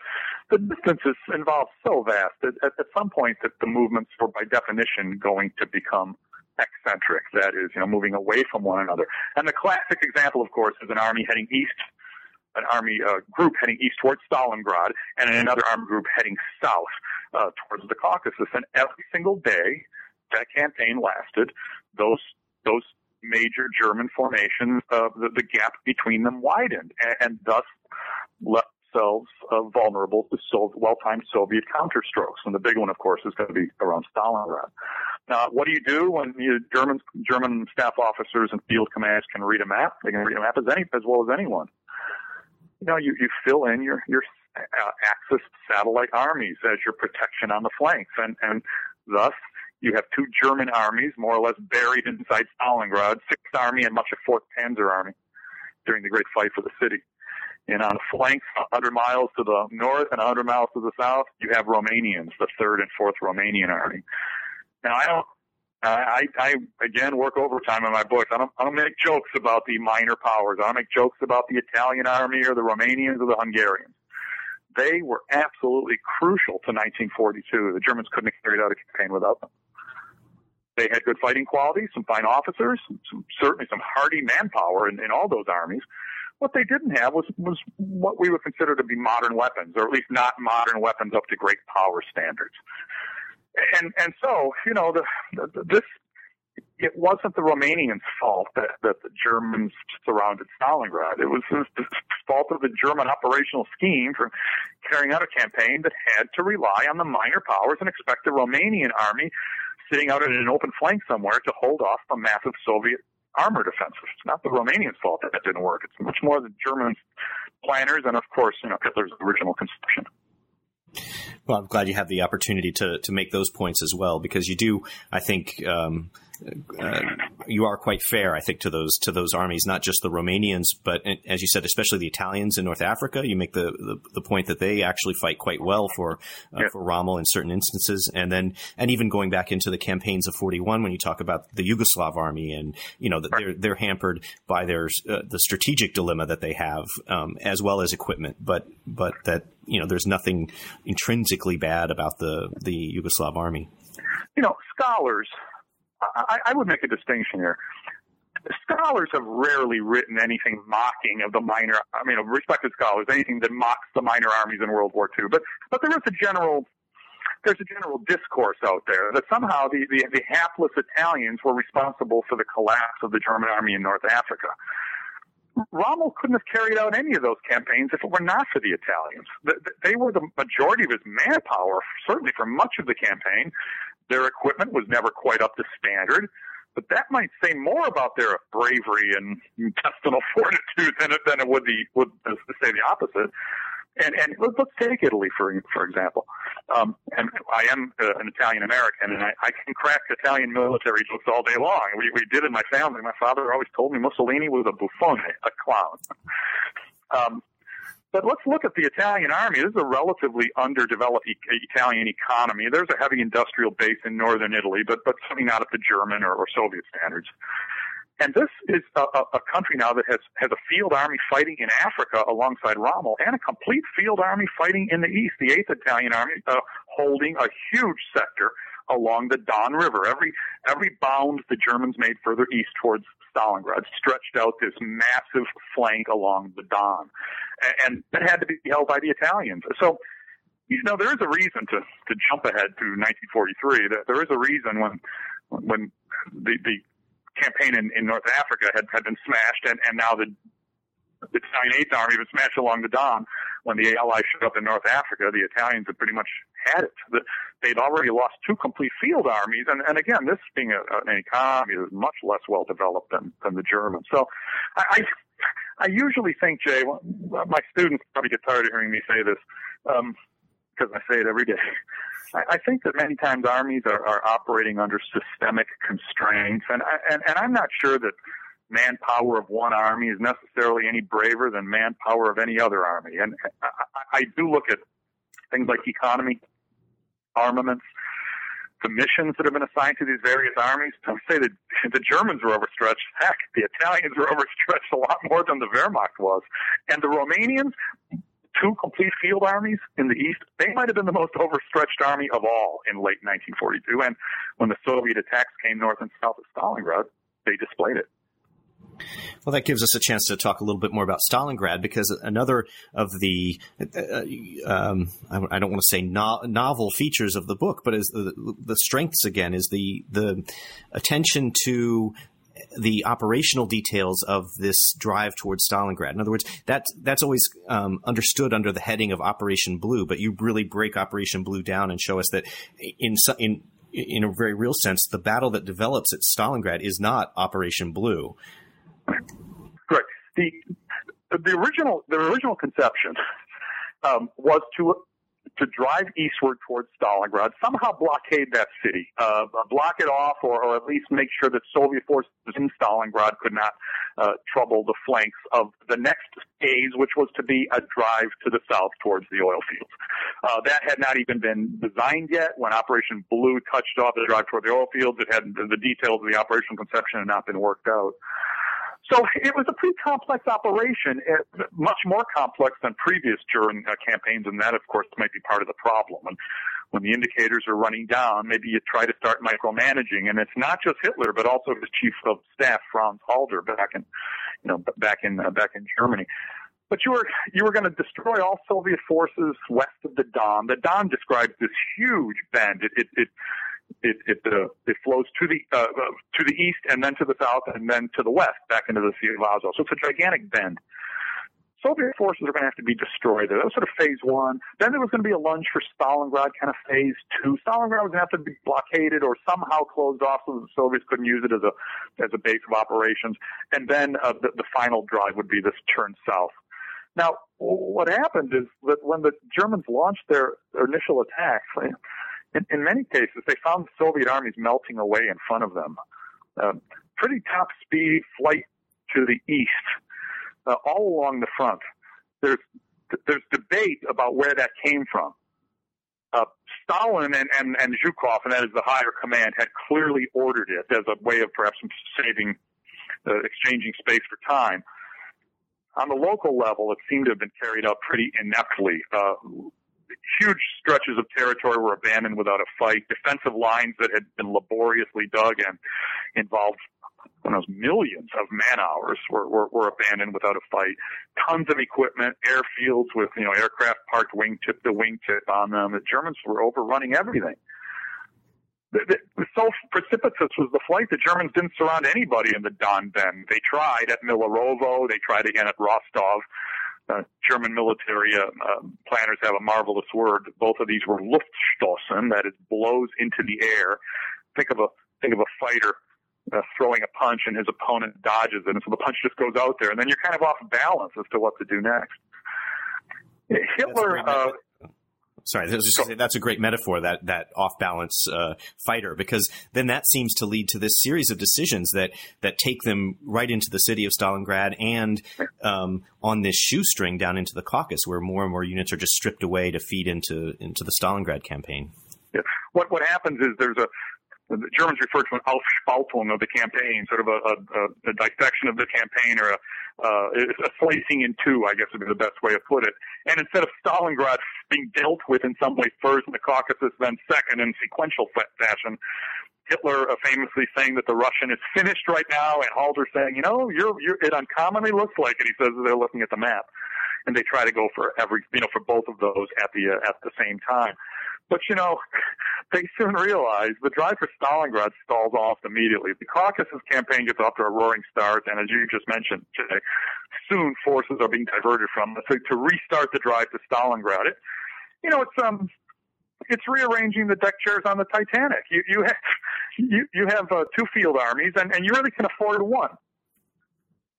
The distances involved so vast that at, at some point that the movements were by definition going to become eccentric. That is, you know, moving away from one another. And the classic example, of course, is an army heading east an army uh, group heading east towards Stalingrad and another armed group heading south uh, towards the Caucasus. And every single day that campaign lasted, those those major German formations, uh, the, the gap between them widened, and, and thus left themselves uh, vulnerable to so, well-timed Soviet counterstrokes. And the big one, of course, is going to be around Stalingrad. Now, what do you do when you, German German staff officers and field commands can read a map? They can read a map as any as well as anyone you know, you, you fill in your, your uh, Axis satellite armies as your protection on the flanks. And, and thus, you have two German armies more or less buried inside Stalingrad, Sixth Army and much of Fourth Panzer Army during the great fight for the city. And on the flanks, 100 miles to the north and 100 miles to the south, you have Romanians, the third and fourth Romanian army. Now, I don't I, I again work overtime in my books. I don't, I don't make jokes about the minor powers. I don't make jokes about the Italian army or the Romanians or the Hungarians. They were absolutely crucial to 1942. The Germans couldn't have carried out a campaign without them. They had good fighting qualities, some fine officers, some, certainly some hardy manpower in, in all those armies. What they didn't have was, was what we would consider to be modern weapons, or at least not modern weapons up to great power standards and and so you know the, the, this it wasn't the Romanians' fault that, that the Germans surrounded Stalingrad. It was the fault of the German operational scheme for carrying out a campaign that had to rely on the minor powers and expect the Romanian army sitting out in an open flank somewhere to hold off a massive Soviet armor defenses. It's not the Romanians' fault that that didn't work. It's much more the German planners and, of course, you know, Hitler's original conception. Well, I'm glad you have the opportunity to to make those points as well because you do, I think, um, uh, you are quite fair, I think, to those to those armies, not just the Romanians, but as you said, especially the Italians in North Africa. You make the the, the point that they actually fight quite well for uh, yeah. for Rommel in certain instances, and then and even going back into the campaigns of forty one, when you talk about the Yugoslav army, and you know they're they're hampered by their uh, the strategic dilemma that they have, um, as well as equipment, but but that you know there's nothing intrinsically bad about the the Yugoslav army. You know, scholars I, I would make a distinction here. Scholars have rarely written anything mocking of the minor, I mean, respected scholars, anything that mocks the minor armies in World War II. But, but there is a general, there's a general discourse out there that somehow the, the, the hapless Italians were responsible for the collapse of the German army in North Africa. Rommel couldn't have carried out any of those campaigns if it were not for the Italians. They were the majority of his manpower, certainly for much of the campaign. Their equipment was never quite up to standard, but that might say more about their bravery and intestinal *laughs* fortitude than it, than it would be would say the opposite. And and let's take Italy for for example. Um, and I am uh, an Italian American, and I, I can crack Italian military jokes all day long. We we did in my family. My father always told me Mussolini was a buffone, a clown. Um, but let's look at the Italian army. This is a relatively underdeveloped e- Italian economy. There's a heavy industrial base in northern Italy, but but something not at the German or, or Soviet standards. And this is a, a, country now that has, has a field army fighting in Africa alongside Rommel and a complete field army fighting in the east, the 8th Italian Army uh, holding a huge sector along the Don River. Every, every bound the Germans made further east towards Stalingrad stretched out this massive flank along the Don. And, that had to be held by the Italians. So, you know, there is a reason to, to jump ahead to 1943. That there is a reason when, when the, the campaign in, in North Africa had, had been smashed, and, and now the, the Italian Eighth Army was smashed along the Don. When the Allies showed up in North Africa, the Italians had pretty much had it. The, they'd already lost two complete field armies, and, and again, this being a, an economy is much less well developed than, than the Germans. So, I, I, I usually think, Jay, my students probably get tired of hearing me say this because um, I say it every day. *laughs* I think that many times armies are, are operating under systemic constraints, and, and and I'm not sure that manpower of one army is necessarily any braver than manpower of any other army. And I, I do look at things like economy, armaments, the missions that have been assigned to these various armies. I would say that *laughs* the Germans were overstretched. Heck, the Italians were *laughs* overstretched a lot more than the Wehrmacht was. And the Romanians, two complete field armies in the east, they might have been the most overstretched army of all in late 1942. And when the Soviet attacks came north and south of Stalingrad, they displayed it. Well, that gives us a chance to talk a little bit more about Stalingrad because another of the, uh, um, I don't want to say no- novel features of the book, but is the, the strengths again is the the attention to the operational details of this drive towards Stalingrad. In other words, that that's always um, understood under the heading of Operation Blue, but you really break Operation Blue down and show us that in in in a very real sense, the battle that develops at Stalingrad is not Operation Blue. Correct. The the original the original conception um, was to to drive eastward towards Stalingrad, somehow blockade that city, uh, block it off, or, or at least make sure that Soviet forces in Stalingrad could not uh, trouble the flanks of the next phase, which was to be a drive to the south towards the oil fields. Uh, that had not even been designed yet when Operation Blue touched off the drive toward the oil fields. It had the details of the operational conception had not been worked out. So it was a pretty complex operation, much more complex than previous German uh, campaigns, and that, of course, might be part of the problem. And when the indicators are running down, maybe you try to start micromanaging, and it's not just Hitler, but also his chief of staff, Franz Halder, back in, you know, back in uh, back in Germany. But you were you were going to destroy all Soviet forces west of the Don. The Don describes this huge bend. It it, it it it, uh, it flows to the uh, to the east and then to the south and then to the west back into the Sea of Azov. So it's a gigantic bend. Soviet forces are going to have to be destroyed. That was sort of phase one. Then there was going to be a lunge for Stalingrad, kind of phase two. Stalingrad was going to have to be blockaded or somehow closed off so the Soviets couldn't use it as a as a base of operations. And then uh, the, the final drive would be this turn south. Now, what happened is that when the Germans launched their, their initial attacks, in, in many cases, they found the Soviet armies melting away in front of them. uh, pretty top speed flight to the east, uh, all along the front. There's there's debate about where that came from. Uh, Stalin and, and, and Zhukov, and that is the higher command, had clearly ordered it as a way of perhaps saving, uh, exchanging space for time. On the local level, it seemed to have been carried out pretty ineptly. Uh, huge stretches of territory were abandoned without a fight. Defensive lines that had been laboriously dug and involved when those millions of man hours were, were, were abandoned without a fight. Tons of equipment, airfields with, you know, aircraft parked wingtip to wingtip on them. The Germans were overrunning everything. The, the, so precipitous was the flight, the Germans didn't surround anybody in the Don then. They tried at Millerovo, they tried again at Rostov. Uh, German military uh, uh, planners have a marvelous word. Both of these were Luftstossen, that is blows into the air. Think of a think of a fighter uh, throwing a punch and his opponent dodges it, and so the punch just goes out there, and then you're kind of off balance as to what to do next. Hitler. Uh, Sorry, say, that's a great metaphor that that off balance uh, fighter because then that seems to lead to this series of decisions that that take them right into the city of Stalingrad and um, on this shoestring down into the Caucasus, where more and more units are just stripped away to feed into into the Stalingrad campaign. Yeah. What what happens is there's a the Germans refer to an Aufspaltung of the campaign, sort of a, a, a dissection of the campaign or a, uh, a slicing in two, I guess would be the best way to put it. And instead of Stalingrad being dealt with in some way first in the Caucasus, then second in sequential fashion, Hitler uh, famously saying that the Russian is finished right now, and Halder saying, you know, you're, you're, it uncommonly looks like it. He says they're looking at the map, and they try to go for every, you know, for both of those at the uh, at the same time. But you know, *laughs* they soon realize the drive for Stalingrad stalls off immediately. The Caucasus campaign gets off to a roaring start, and as you just mentioned today, soon forces are being diverted from it. So to restart the drive to Stalingrad, it, you know, it's um, it's rearranging the deck chairs on the Titanic. You you have you you have uh, two field armies, and and you really can afford one.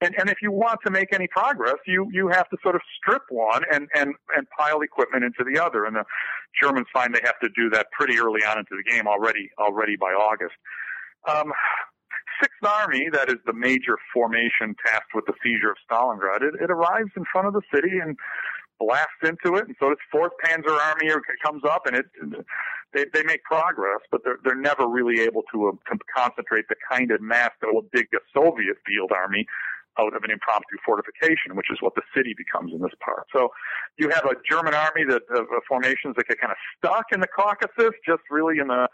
And, and if you want to make any progress, you, you have to sort of strip one and, and, and pile equipment into the other. And the Germans find they have to do that pretty early on into the game already, already by August. Um, Sixth Army, that is the major formation tasked with the seizure of Stalingrad, it, it arrives in front of the city and blasts into it, and so does Fourth Panzer Army comes up, and it they, they make progress, but they're they're never really able to, uh, concentrate the kind of mass that will dig a Soviet field army out of an impromptu fortification, which is what the city becomes in this part. So you have a German army that uh, formations that get kind of stuck in the Caucasus, just really in the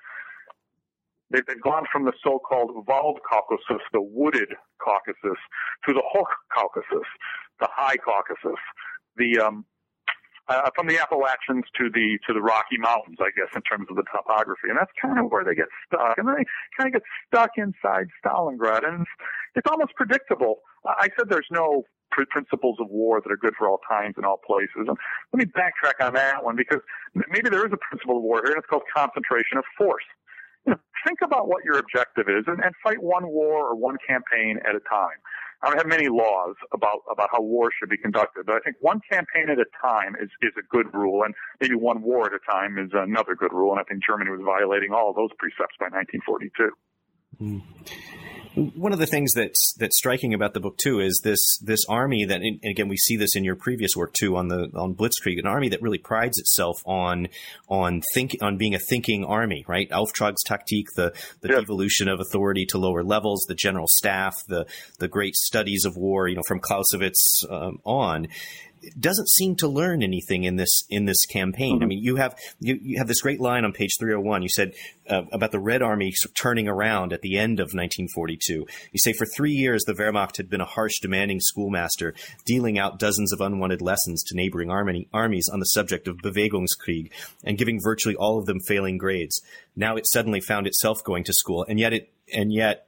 they've, they've gone from the so-called Wald Caucasus, the wooded Caucasus, to the Hoch Caucasus, the high Caucasus, the um, uh, from the Appalachians to the to the Rocky Mountains, I guess, in terms of the topography, and that's kind of where they get stuck, and they kind of get stuck inside Stalingrad, and it's, it's almost predictable. I said there's no principles of war that are good for all times and all places. And let me backtrack on that one because maybe there is a principle of war here, and it's called concentration of force. You know, think about what your objective is and, and fight one war or one campaign at a time. I don't have many laws about, about how war should be conducted, but I think one campaign at a time is, is a good rule, and maybe one war at a time is another good rule, and I think Germany was violating all those precepts by 1942. Mm. One of the things that's that's striking about the book too is this this army that, and again, we see this in your previous work too on the on Blitzkrieg, an army that really prides itself on on think on being a thinking army, right? Auftragstaktik, the the yeah. devolution of authority to lower levels, the general staff, the the great studies of war, you know, from Clausewitz um, on doesn't seem to learn anything in this in this campaign. Mm-hmm. I mean, you have you, you have this great line on page 301. You said uh, about the Red Army turning around at the end of 1942. You say for three years the Wehrmacht had been a harsh, demanding schoolmaster, dealing out dozens of unwanted lessons to neighboring army, armies on the subject of Bewegungskrieg and giving virtually all of them failing grades. Now it suddenly found itself going to school, and yet it and yet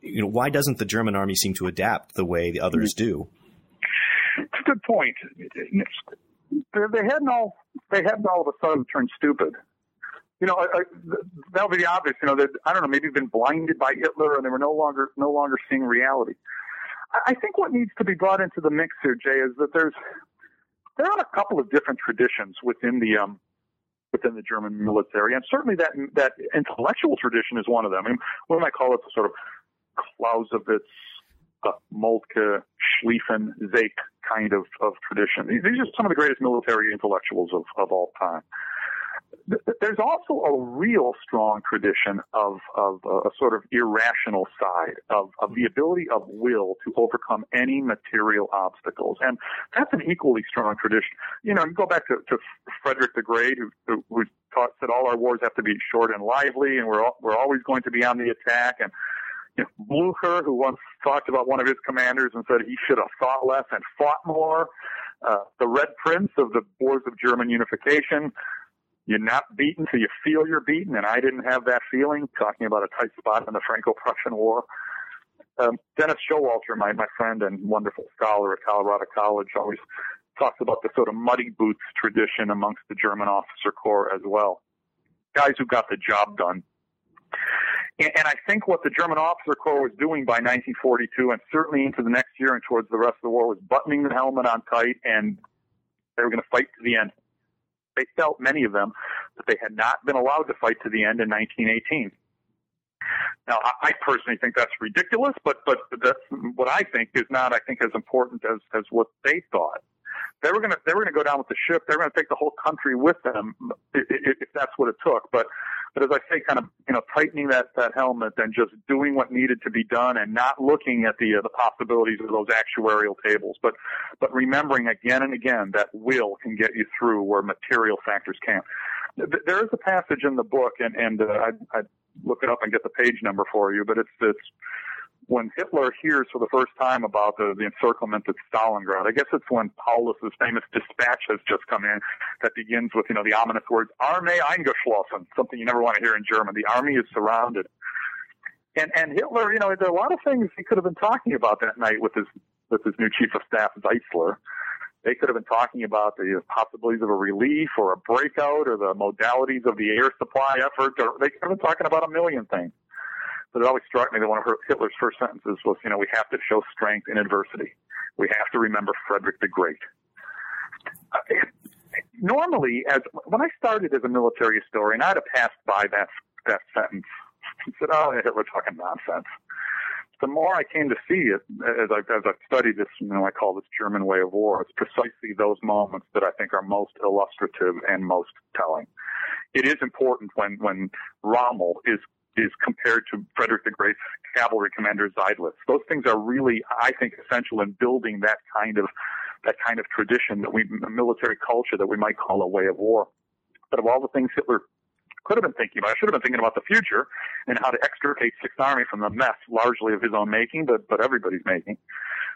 you know why doesn't the German army seem to adapt the way the others mm-hmm. do? It's a good point. They hadn't all they hadn't all of a sudden turned stupid. You know, I, I, that would be obvious. You know, that I don't know, maybe been blinded by Hitler and they were no longer no longer seeing reality. I, I think what needs to be brought into the mix here, Jay, is that there's there are a couple of different traditions within the um, within the German military, and certainly that that intellectual tradition is one of them. I mean, what might call it the sort of Clausewitz, uh, Moltke, Schlieffen, Seeckt kind of, of tradition. These, are some of the greatest military intellectuals of, of all time there's also a real strong tradition of, of a sort of irrational side of, of the ability of will to overcome any material obstacles. And that's an equally strong tradition. You know, go back to, to Frederick the Great, who, who taught that all our wars have to be short and lively, and we're, we're always going to be on the attack. And you know, Blucher, who once talked about one of his commanders and said he should have thought less and fought more. Uh, the Red Prince of the Wars of German Unification, you're not beaten till you feel you're beaten, and I didn't have that feeling. Talking about a tight spot in the Franco-Prussian War. Um, Dennis Showalter, my my friend and wonderful scholar at Colorado College, always talks about the sort of muddy boots tradition amongst the German officer corps as well. Guys who got the job done. And, and I think what the German officer corps was doing by 1942, and certainly into the next year and towards the rest of the war, was buttoning the helmet on tight, and they were going to fight to the end they felt, many of them, that they had not been allowed to fight to the end in 1918. Now, I personally think that's ridiculous, but but that's what I think is not, I think, as important as as what they thought. They were gonna they were gonna go down with the ship. They were gonna take the whole country with them if, that's what it took. But but as I say, kind of, you know, tightening that, that helmet and just doing what needed to be done and not looking at the, uh, the possibilities of those actuarial tables, but, but remembering again and again that will can get you through where material factors can't. There is a passage in the book, and, and uh, I'd, I'd look it up and get the page number for you, but it's, it's when Hitler hears for the first time about the, the encirclement at Stalingrad, I guess it's when Paulus's famous dispatch has just come in that begins with, you know, the ominous words, Armee eingeschlossen, something you never want to hear in German. The army is surrounded. And, and Hitler, you know, there are a lot of things he could have been talking about that night with his, with his new chief of staff, Zeitzler. They could have been talking about the possibilities of a relief or a breakout or the modalities of the air supply effort. Or they could have been talking about a million things. But it always struck me that one of Hitler's first sentences was, you know, we have to show strength in adversity. We have to remember Frederick the Great. Uh, normally, as when I started as a military historian, I'd have passed by that that sentence and said, "Oh, Hitler talking nonsense." The more I came to see it, as I as I studied this, you know, I call this German way of war. It's precisely those moments that I think are most illustrative and most telling. It is important when when Rommel is is compared to Frederick the Great's cavalry commander Seydlitz. Those things are really, I think, essential in building that kind of that kind of tradition that we, military culture that we might call a way of war. But of all the things Hitler could have been thinking about, I should have been thinking about the future and how to extricate Sixth Army from the mess, largely of his own making, but but everybody's making.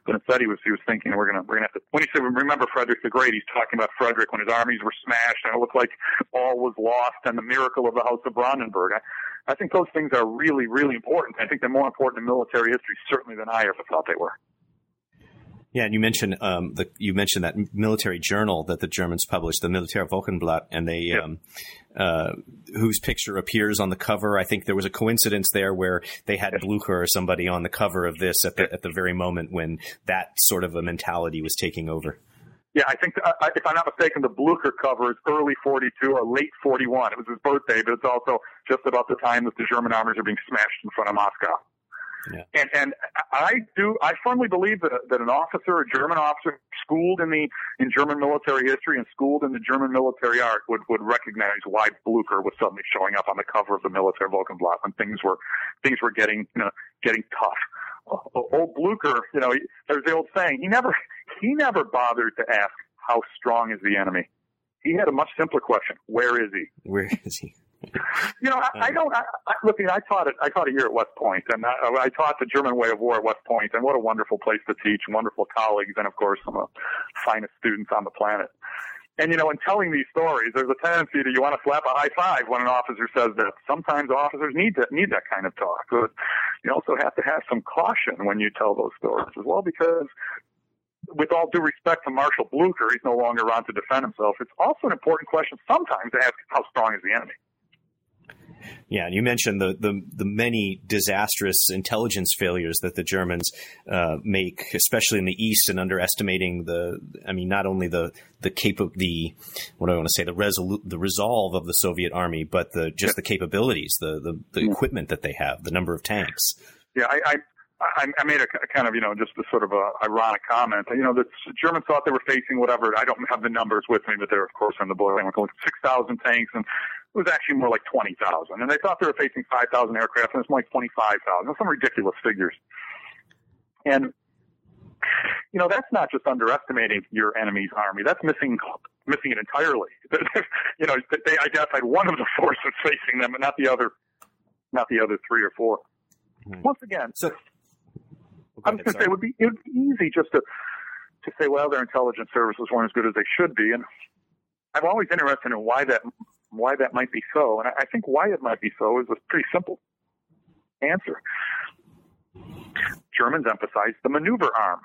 But instead, he was he was thinking we're gonna we're gonna have to. When he said remember Frederick the Great, he's talking about Frederick when his armies were smashed and it looked like all was lost and the miracle of the House of Brandenburg. I, I think those things are really really important. I think they're more important in military history certainly than I ever thought they were. Yeah, and you mentioned um, the you mentioned that military journal that the Germans published, the Militär Wochenblatt, and they yep. um, uh, whose picture appears on the cover. I think there was a coincidence there where they had Blucher or somebody on the cover of this at the at the very moment when that sort of a mentality was taking over. Yeah, I think uh, if I'm not mistaken, the Blucher cover is early 42 or late 41. It was his birthday, but it's also just about the time that the German armies are being smashed in front of Moscow. Yeah. And and I do I firmly believe that that an officer, a German officer schooled in the in German military history and schooled in the German military art would would recognize why Blucher was suddenly showing up on the cover of the Militär Wochenblatt when things were things were getting you know getting tough. Oh, oh, old Blucher, you know, there's the old saying, he never he never bothered to ask how strong is the enemy. He had a much simpler question: Where is he? Where is he? You know, I, I um, don't. I, I, look, I taught it. I taught a year at West Point, and I, I taught the German way of war at West Point, and what a wonderful place to teach, wonderful colleagues, and of course, some of the finest students on the planet. And you know, in telling these stories, there's a tendency that you want to slap a high five when an officer says that. Sometimes officers need to need that kind of talk, but you also have to have some caution when you tell those stories as well, because with all due respect to Marshal Blucher, he's no longer around to defend himself. It's also an important question sometimes to ask how strong is the enemy. Yeah, and you mentioned the, the, the many disastrous intelligence failures that the Germans uh, make, especially in the East, and underestimating the. I mean, not only the the cap- the what do I want to say the resolu- the resolve of the Soviet army, but the just the capabilities, the the, the equipment that they have, the number of tanks. Yeah, I, I I, made a, kind of, you know, just a sort of a ironic comment. You know, the Germans thought they were facing whatever. I don't have the numbers with me, but they're of course on the boiling. Were like six thousand tanks, and it was actually more like twenty thousand. And they thought they were facing five thousand aircraft, and it's more like twenty five thousand. Some ridiculous figures. And you know, that's not just underestimating your enemy's army. That's missing missing it entirely. *laughs* you know, they identified one of the forces facing them, and not the other, not the other three or 4 mm-hmm. Once again, so I was going to say it would be it would be easy just to to say, well, their intelligence services weren't as good as they should be, and I'm always interested in why that why that might be so, and I, think why it might be so is a pretty simple answer. Germans emphasized the maneuver arm.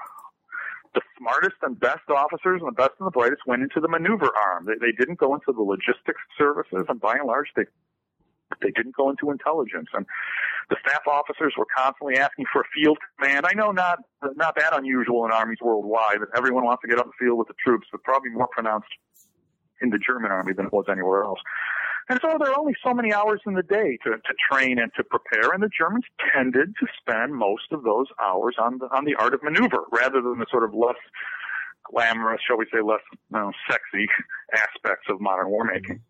The smartest and best officers and the best and the brightest went into the maneuver arm. They, they didn't go into the logistics services, and by and large, they they didn't go into intelligence. And the staff officers were constantly asking for a field command. I know not not that unusual in armies worldwide. Everyone wants to get up the field with the troops, but probably more pronounced in the German army than it was anywhere else. And so there are only so many hours in the day to, to train and to prepare, and the Germans tended to spend most of those hours on the on the art of maneuver rather than the sort of less glamorous, shall we say, less you know, sexy *laughs* aspects of modern war making.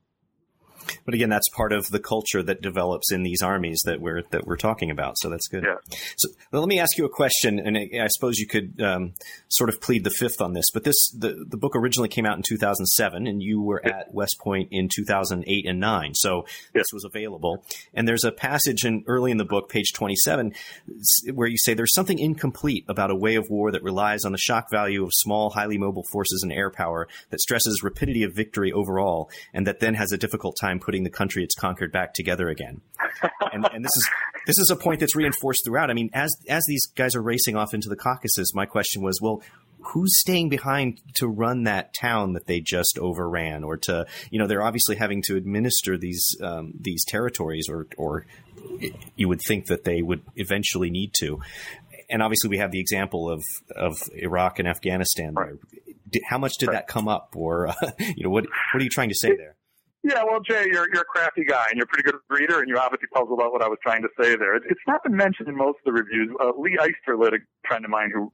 But again, that's part of the culture that develops in these armies that we're that we're talking about. So that's good. Yeah. So well, let me ask you a question, and I, I suppose you could um, sort of plead the fifth on this. But this the the book originally came out in 2007, and you were at West Point in 2008 and nine. So yeah. this was available. And there's a passage in early in the book, page 27, where you say there's something incomplete about a way of war that relies on the shock value of small, highly mobile forces and air power that stresses rapidity of victory overall, and that then has a difficult time time putting the country it's conquered back together again. and, and this is this is a point that's reinforced throughout. I mean, as as these guys are racing off into the Caucasus, my question was, well, who's staying behind to run that town that they just overran, or to you know they're obviously having to administer these um, these territories, or or you would think that they would eventually need to. And obviously, we have the example of of Iraq and Afghanistan. Right. How much did right. that come up, or uh, *laughs* you know, what what are you trying to say there? Yeah, well, Jay, you're you're a crafty guy and you're a pretty good reader, and you obviously puzzled out what I was trying to say there. It's not been mentioned in most of the reviews. Uh, Lee Eysturlid, a friend of mine who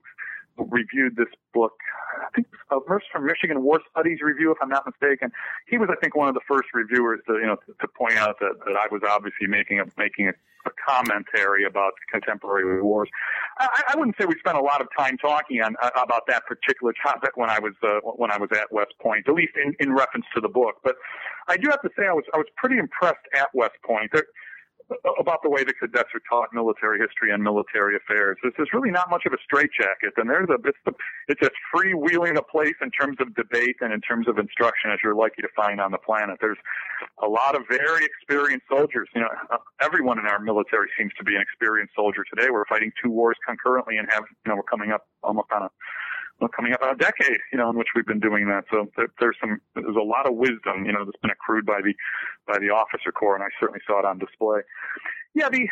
reviewed this book. I think uh, from Michigan War Studies review, if I'm not mistaken. He was, I think, one of the first reviewers to, you know, to, to point out that, that I was obviously making a making a, a commentary about contemporary wars. I, I wouldn't say we spent a lot of time talking on uh, about that particular topic when I was uh, when I was at West Point, at least in, in reference to the book. But I do have to say I was I was pretty impressed at West Point. There, about the way the cadets are taught military history and military affairs. This is really not much of a straitjacket, and there's a it's the it's as freewheeling a place in terms of debate and in terms of instruction as you're likely to find on the planet. There's a lot of very experienced soldiers. You know, uh, everyone in our military seems to be an experienced soldier today. We're fighting two wars concurrently and have you know we're coming up almost on a well, coming up on a decade, you know, in which we've been doing that. So there, there's some, there's a lot of wisdom, you know, that's been accrued by the, by the officer corps, and I certainly saw it on display. Yeah, the,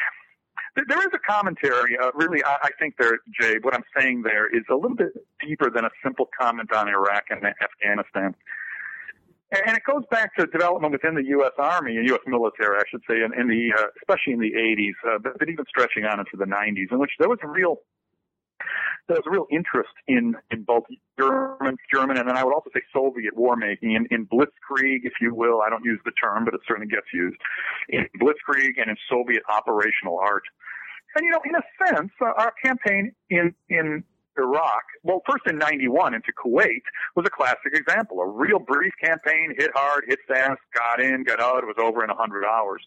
there is a commentary. Uh, really, I, I think there, Jay, what I'm saying there is a little bit deeper than a simple comment on Iraq and Afghanistan. And it goes back to development within the U.S. Army and U.S. military, I should say, in, in the, uh, especially in the 80s, uh, but, but even stretching on into the 90s, in which there was a real there's a real interest in, in both German, German, and then I would also say Soviet war making in, in blitzkrieg, if you will. I don't use the term, but it certainly gets used in blitzkrieg and in Soviet operational art. And you know, in a sense, uh, our campaign in in Iraq, well, first in 91 into Kuwait was a classic example. A real brief campaign, hit hard, hit fast, got in, got out, it was over in 100 hours.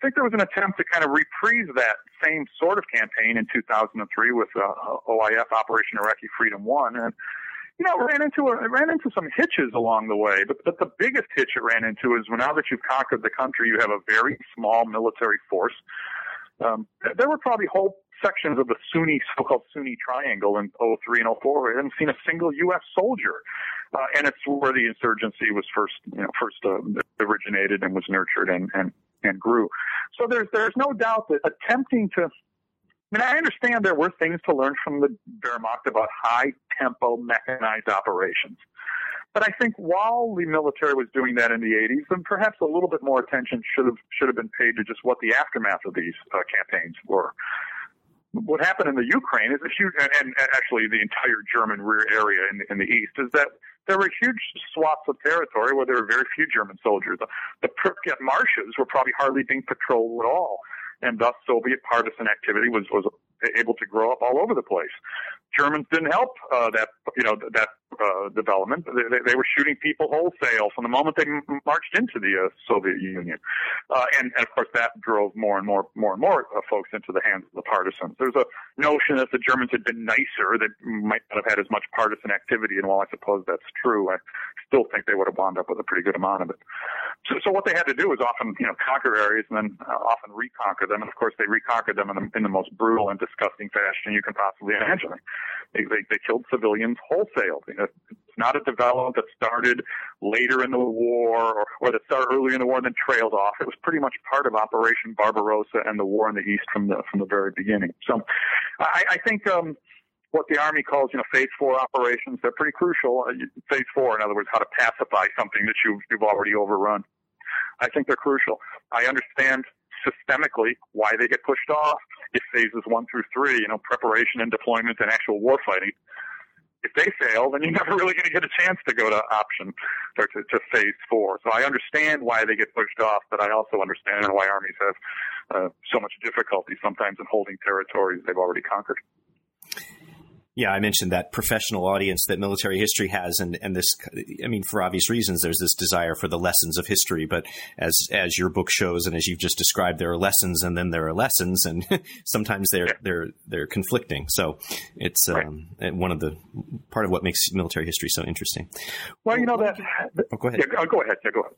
Think there was an attempt to kind of reprise that same sort of campaign in 2003 with uh, OIF Operation Iraqi Freedom One, and you know, ran into a, it ran into some hitches along the way. But but the biggest hitch it ran into is when now that you've conquered the country, you have a very small military force. Um, there were probably whole sections of the Sunni, so-called Sunni Triangle in 03 and 04. I hadn't seen a single U.S. soldier, uh, and it's where the insurgency was first, you know, first uh, originated and was nurtured and and and grew. So there's there's no doubt that attempting to I mean, I understand there were things to learn from the Wehrmacht about high tempo mechanized operations. But I think while the military was doing that in the 80s, then perhaps a little bit more attention should have should have been paid to just what the aftermath of these uh, campaigns were. what happened in the Ukraine is a huge, and, and actually the entire German rear area in, in the east, is that there were huge swaths of territory where there were very few German soldiers. The, Pripyat marshes were probably hardly being patrolled at all, and thus Soviet partisan activity was was able to grow up all over the place. Germans didn't help uh, that you know that uh, development. They, they, they, were shooting people wholesale from the moment they marched into the uh, Soviet Union, uh, and, and, of course that drove more and more more and more uh, folks into the hands of the partisans. There's a notion that the Germans had been nicer, they might not have had as much partisan activity, and while I suppose that's true, I still think they would have wound up with a pretty good amount of it. So, so what they had to do was often you know conquer areas and then uh, often reconquer them, and of course they reconquered them in the, in the most brutal and disgusting fashion you can possibly imagine. They, they, they killed civilians wholesale. You know, it's not a development that started later in the war or, or that started earlier in the war and then trailed off. It was pretty much part of Operation Barbarossa and the war in the East from the from the very beginning. So, I, I think. Um, what the Army calls, you know, phase four operations, they're pretty crucial. Uh, phase four, in other words, how to pacify something that you've, you've already overrun. I think they're crucial. I understand systemically why they get pushed off. If phases one through three, you know, preparation and deployment and actual war fighting, if they fail, then you're *laughs* never really going to get a chance to go to option or to, to phase four. So I understand why they get pushed off, but I also understand why armies have uh, so much difficulty sometimes in holding territories they've already conquered. Yeah, I mentioned that professional audience that military history has, and, and this, I mean, for obvious reasons, there's this desire for the lessons of history. But as as your book shows, and as you've just described, there are lessons, and then there are lessons, and *laughs* sometimes they're they're they're conflicting. So it's um, one of the part of what makes military history so interesting. Well, you know that. Oh, go ahead. Yeah, go ahead. Yeah, go ahead.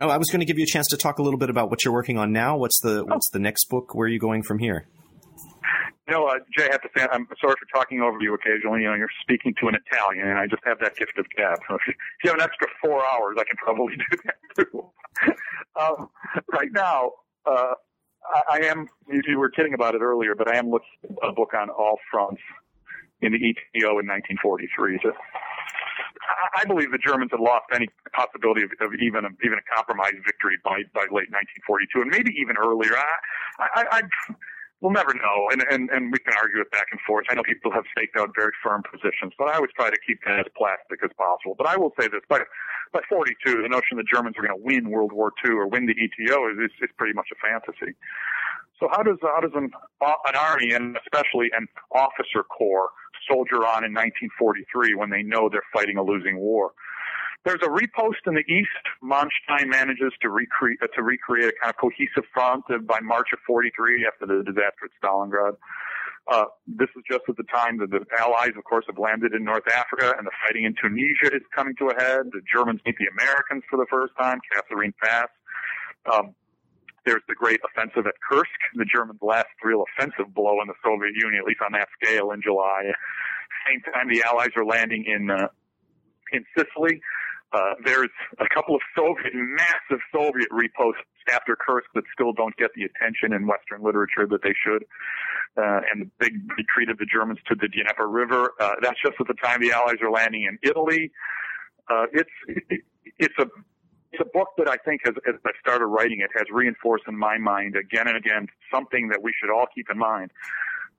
Oh, I was going to give you a chance to talk a little bit about what you're working on now. What's the oh. what's the next book? Where are you going from here? Know, uh, Jay, I have to say, I'm sorry for talking over you occasionally. You know, you're speaking to an Italian, and I just have that gift of gab. So if you, if you have an extra four hours, I can probably *laughs* do that too. um, right now, uh, I, I am, you, you were kidding about it earlier, but I am looking at a book on all fronts in the ETO in 1943. So, I believe the Germans had lost any possibility of, of even a, even a compromise victory by by late 1942, and maybe even earlier. I, I, I we'll never know, and, and and we can argue it back and forth. I know people have staked out very firm positions, but I always try to keep that as plastic as possible. But I will say this: by by 42, the notion the Germans are going to win World War II or win the ETO is, is, is pretty much a fantasy. So how does how does an an army and especially an officer corps soldier on in 1943 when they know they're fighting a losing war? There's a repost in the east. Manstein manages to recreate to recreate a kind of cohesive front by March of '43 after the disaster at Stalingrad. Uh, this is just at the time that the Allies, of course, have landed in North Africa, and the fighting in Tunisia is coming to a head. The Germans meet the Americans for the first time, Kasserine Pass. Um, there's the great offensive at Kursk, the Germans' last real offensive blow in the Soviet Union, at least on that scale, in July. Same time, the Allies are landing in uh, in Sicily. Uh, there's a couple of Soviet, massive Soviet reposts after Kursk that still don't get the attention in Western literature that they should. Uh, and the big retreat of the Germans to the Dnieper River. Uh, that's just at the time the Allies are landing in Italy. Uh, it's it, it's a it's a book that I think, has, as I started writing it, has reinforced in my mind again and again something that we should all keep in mind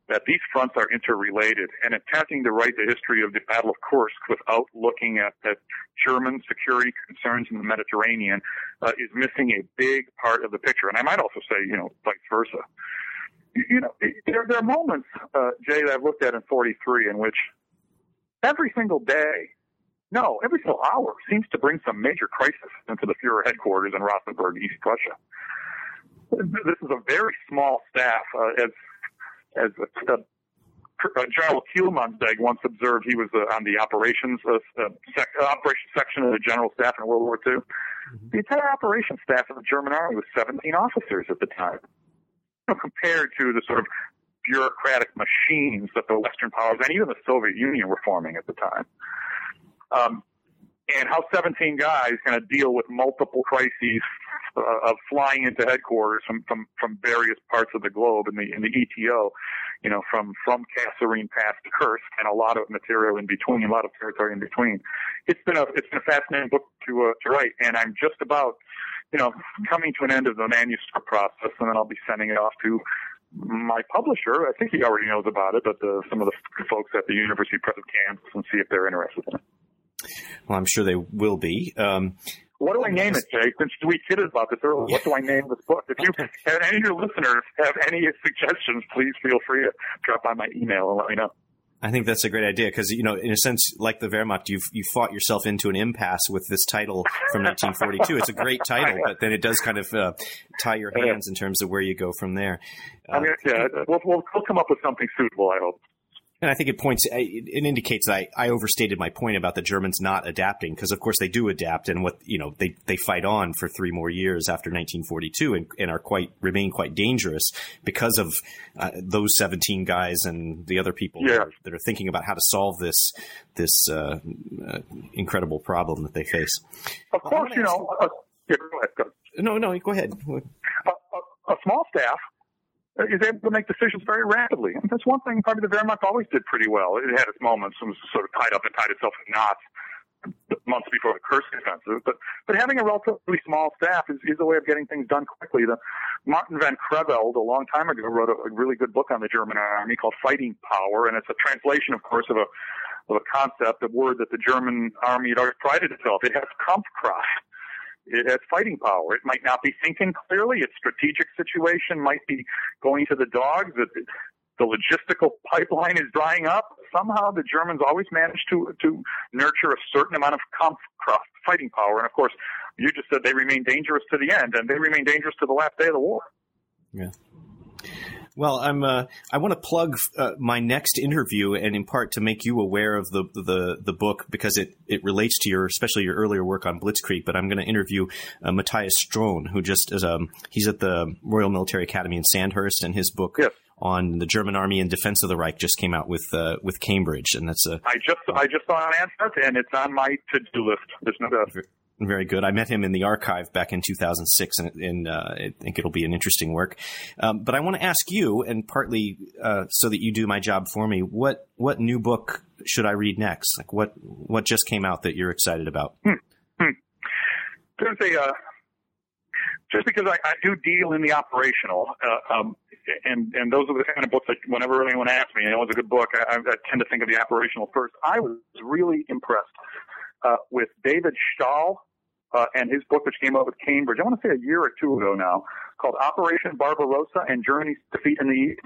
that these fronts are interrelated and attempting to write the history of the Battle of Kursk without looking at, at German security concerns in the Mediterranean uh, is missing a big part of the picture. And I might also say, you know, vice versa. You know, there, there are moments, uh, Jay, that I've looked at in 43 in which every single day, no, every single hour seems to bring some major crisis into the Fuhrer headquarters in Rastenburg, East Prussia. This is a very small staff, uh, as as uh, General Kielmansegg once observed, he was uh, on the operations uh, uh sec- uh, operations section of the general staff in World War II. Mm-hmm. The entire operations staff of the German army was 17 officers at the time, you know, compared to the sort of bureaucratic machines that the Western powers and even the Soviet Union were forming at the time. Um, and how 17 guys kind of deal with multiple crises uh, of flying into headquarters from, from, from various parts of the globe in the, in the ETO, you know, from, from Kasserine Pass to Kursk and a lot of material in between, a lot of territory in between. It's been a, it's been a fascinating book to, uh, to write and I'm just about, you know, coming to an end of the manuscript process and then I'll be sending it off to my publisher, I think he already knows about it, but the, some of the folks at the University Press of Kansas and see if they're interested in it. Well, I'm sure they will be. Um, what do I name it, Jay? Since we kidded about this earlier, what do I name this book? If you *laughs* and any of your listeners have any suggestions, please feel free to drop by my email and let me know. I think that's a great idea because you know, in a sense, like the Wehrmacht, you've you fought yourself into an impasse with this title from 1942. it's a great title, but then it does kind of uh, tie your hands in terms of where you go from there. Uh, I mean, yeah, we'll, we'll, we'll come up with something suitable. I hope. And I think it points, it indicates that I, I overstated my point about the Germans not adapting, because of course they do adapt, and what you know they they fight on for three more years after 1942, and, and are quite remain quite dangerous because of uh, those 17 guys and the other people yeah. that, are, that, are, thinking about how to solve this this uh, uh, incredible problem that they face. Of course, you know. Uh, yeah, go ahead, go. No, no, go ahead. a small staff is able to make decisions very rapidly. And that's one thing probably the Wehrmacht always did pretty well. It had its moments and was sort of tied up and tied itself in knots months before the Kursk offensive. But but having a relatively small staff is, is a way of getting things done quickly. The Martin van Creveld a long time ago wrote a, a really good book on the German army called Fighting Power, and it's a translation, of course, of a of a concept, a word that the German army had always prided itself. It has Kampfkraft it has fighting power. It might not be thinking clearly. Its strategic situation might be going to the dogs. The, the logistical pipeline is drying up. Somehow the Germans always manage to to nurture a certain amount of Kampfkraft, fighting power. And of course, you just said they remain dangerous to the end, and they remain dangerous to the last day of the war. Yeah. Well, I'm. Uh, I want to plug uh, my next interview, and in part to make you aware of the the the book because it it relates to your, especially your earlier work on Blitzkrieg. But I'm going to interview uh, Matthias Strohn, who just is um he's at the Royal Military Academy in Sandhurst, and his book. Yes. On the German Army in Defense of the Reich just came out with uh, with Cambridge, and that's a. I just I just saw an answer, and it's on my to do list. There's no doubt. Very good. I met him in the archive back in 2006, and, and uh, I think it'll be an interesting work. Um, but I want to ask you, and partly uh, so that you do my job for me, what what new book should I read next? Like what what just came out that you're excited about? Hmm. Hmm. There's a uh, just because I, I, do deal in the operational, uh, um, and and those are the kind of books that whenever anyone asks me, you know, it's a good book, I, I tend to think of the operational first. I was really impressed uh, with David Stahel uh, and his book, which came out with Cambridge, I want to say a year or two ago now, called Operation Barbarossa and Germany's Defeat in the East.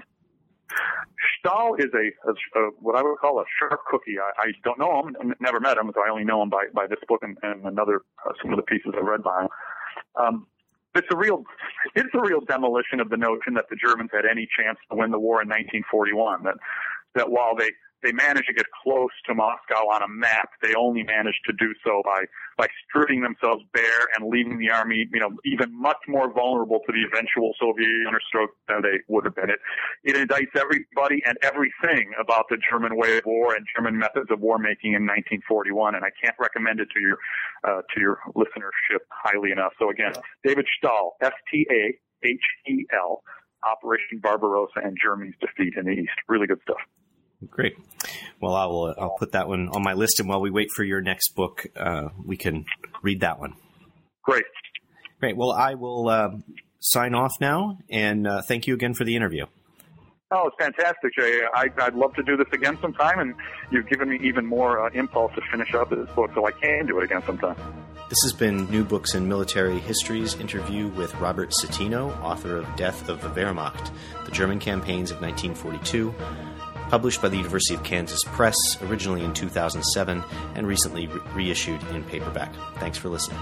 Stahel is a, a, a, what I would call a sharp cookie. I, I don't know him, never met him, so I only know him by, by this book and, and another uh, some of the pieces I read by him. Um, it's a real, it's a real demolition of the notion that the Germans had any chance to win the war in 1941. That that while they they managed to get close to Moscow on a map. They only managed to do so by by stripping themselves bare and leaving the army, you know, even much more vulnerable to the eventual Soviet understroke than they would have been. It it indicts everybody and everything about the German way of war and German methods of war making in 1941, and I can't recommend it to your uh, to your listenership highly enough. So again, David Stahel, S T A H E L. Operation Barbarossa and Germany's defeat in the East. Really good stuff. Great. Well, I will. I'll put that one on my list, and while we wait for your next book, uh, we can read that one. Great. Great. Well, I will uh, sign off now, and uh, thank you again for the interview. Oh, it's fantastic, Jay. I, would love to do this again sometime, and you've given me even more uh, impulse to finish up this book, so I can do it again sometime. This has been New Books in Military History's interview with Robert Citino, author of Death of the Wehrmacht, The German Campaigns of 1942 published by the University of Kansas Press originally in 2007 and recently re- reissued in paperback. Thanks for listening.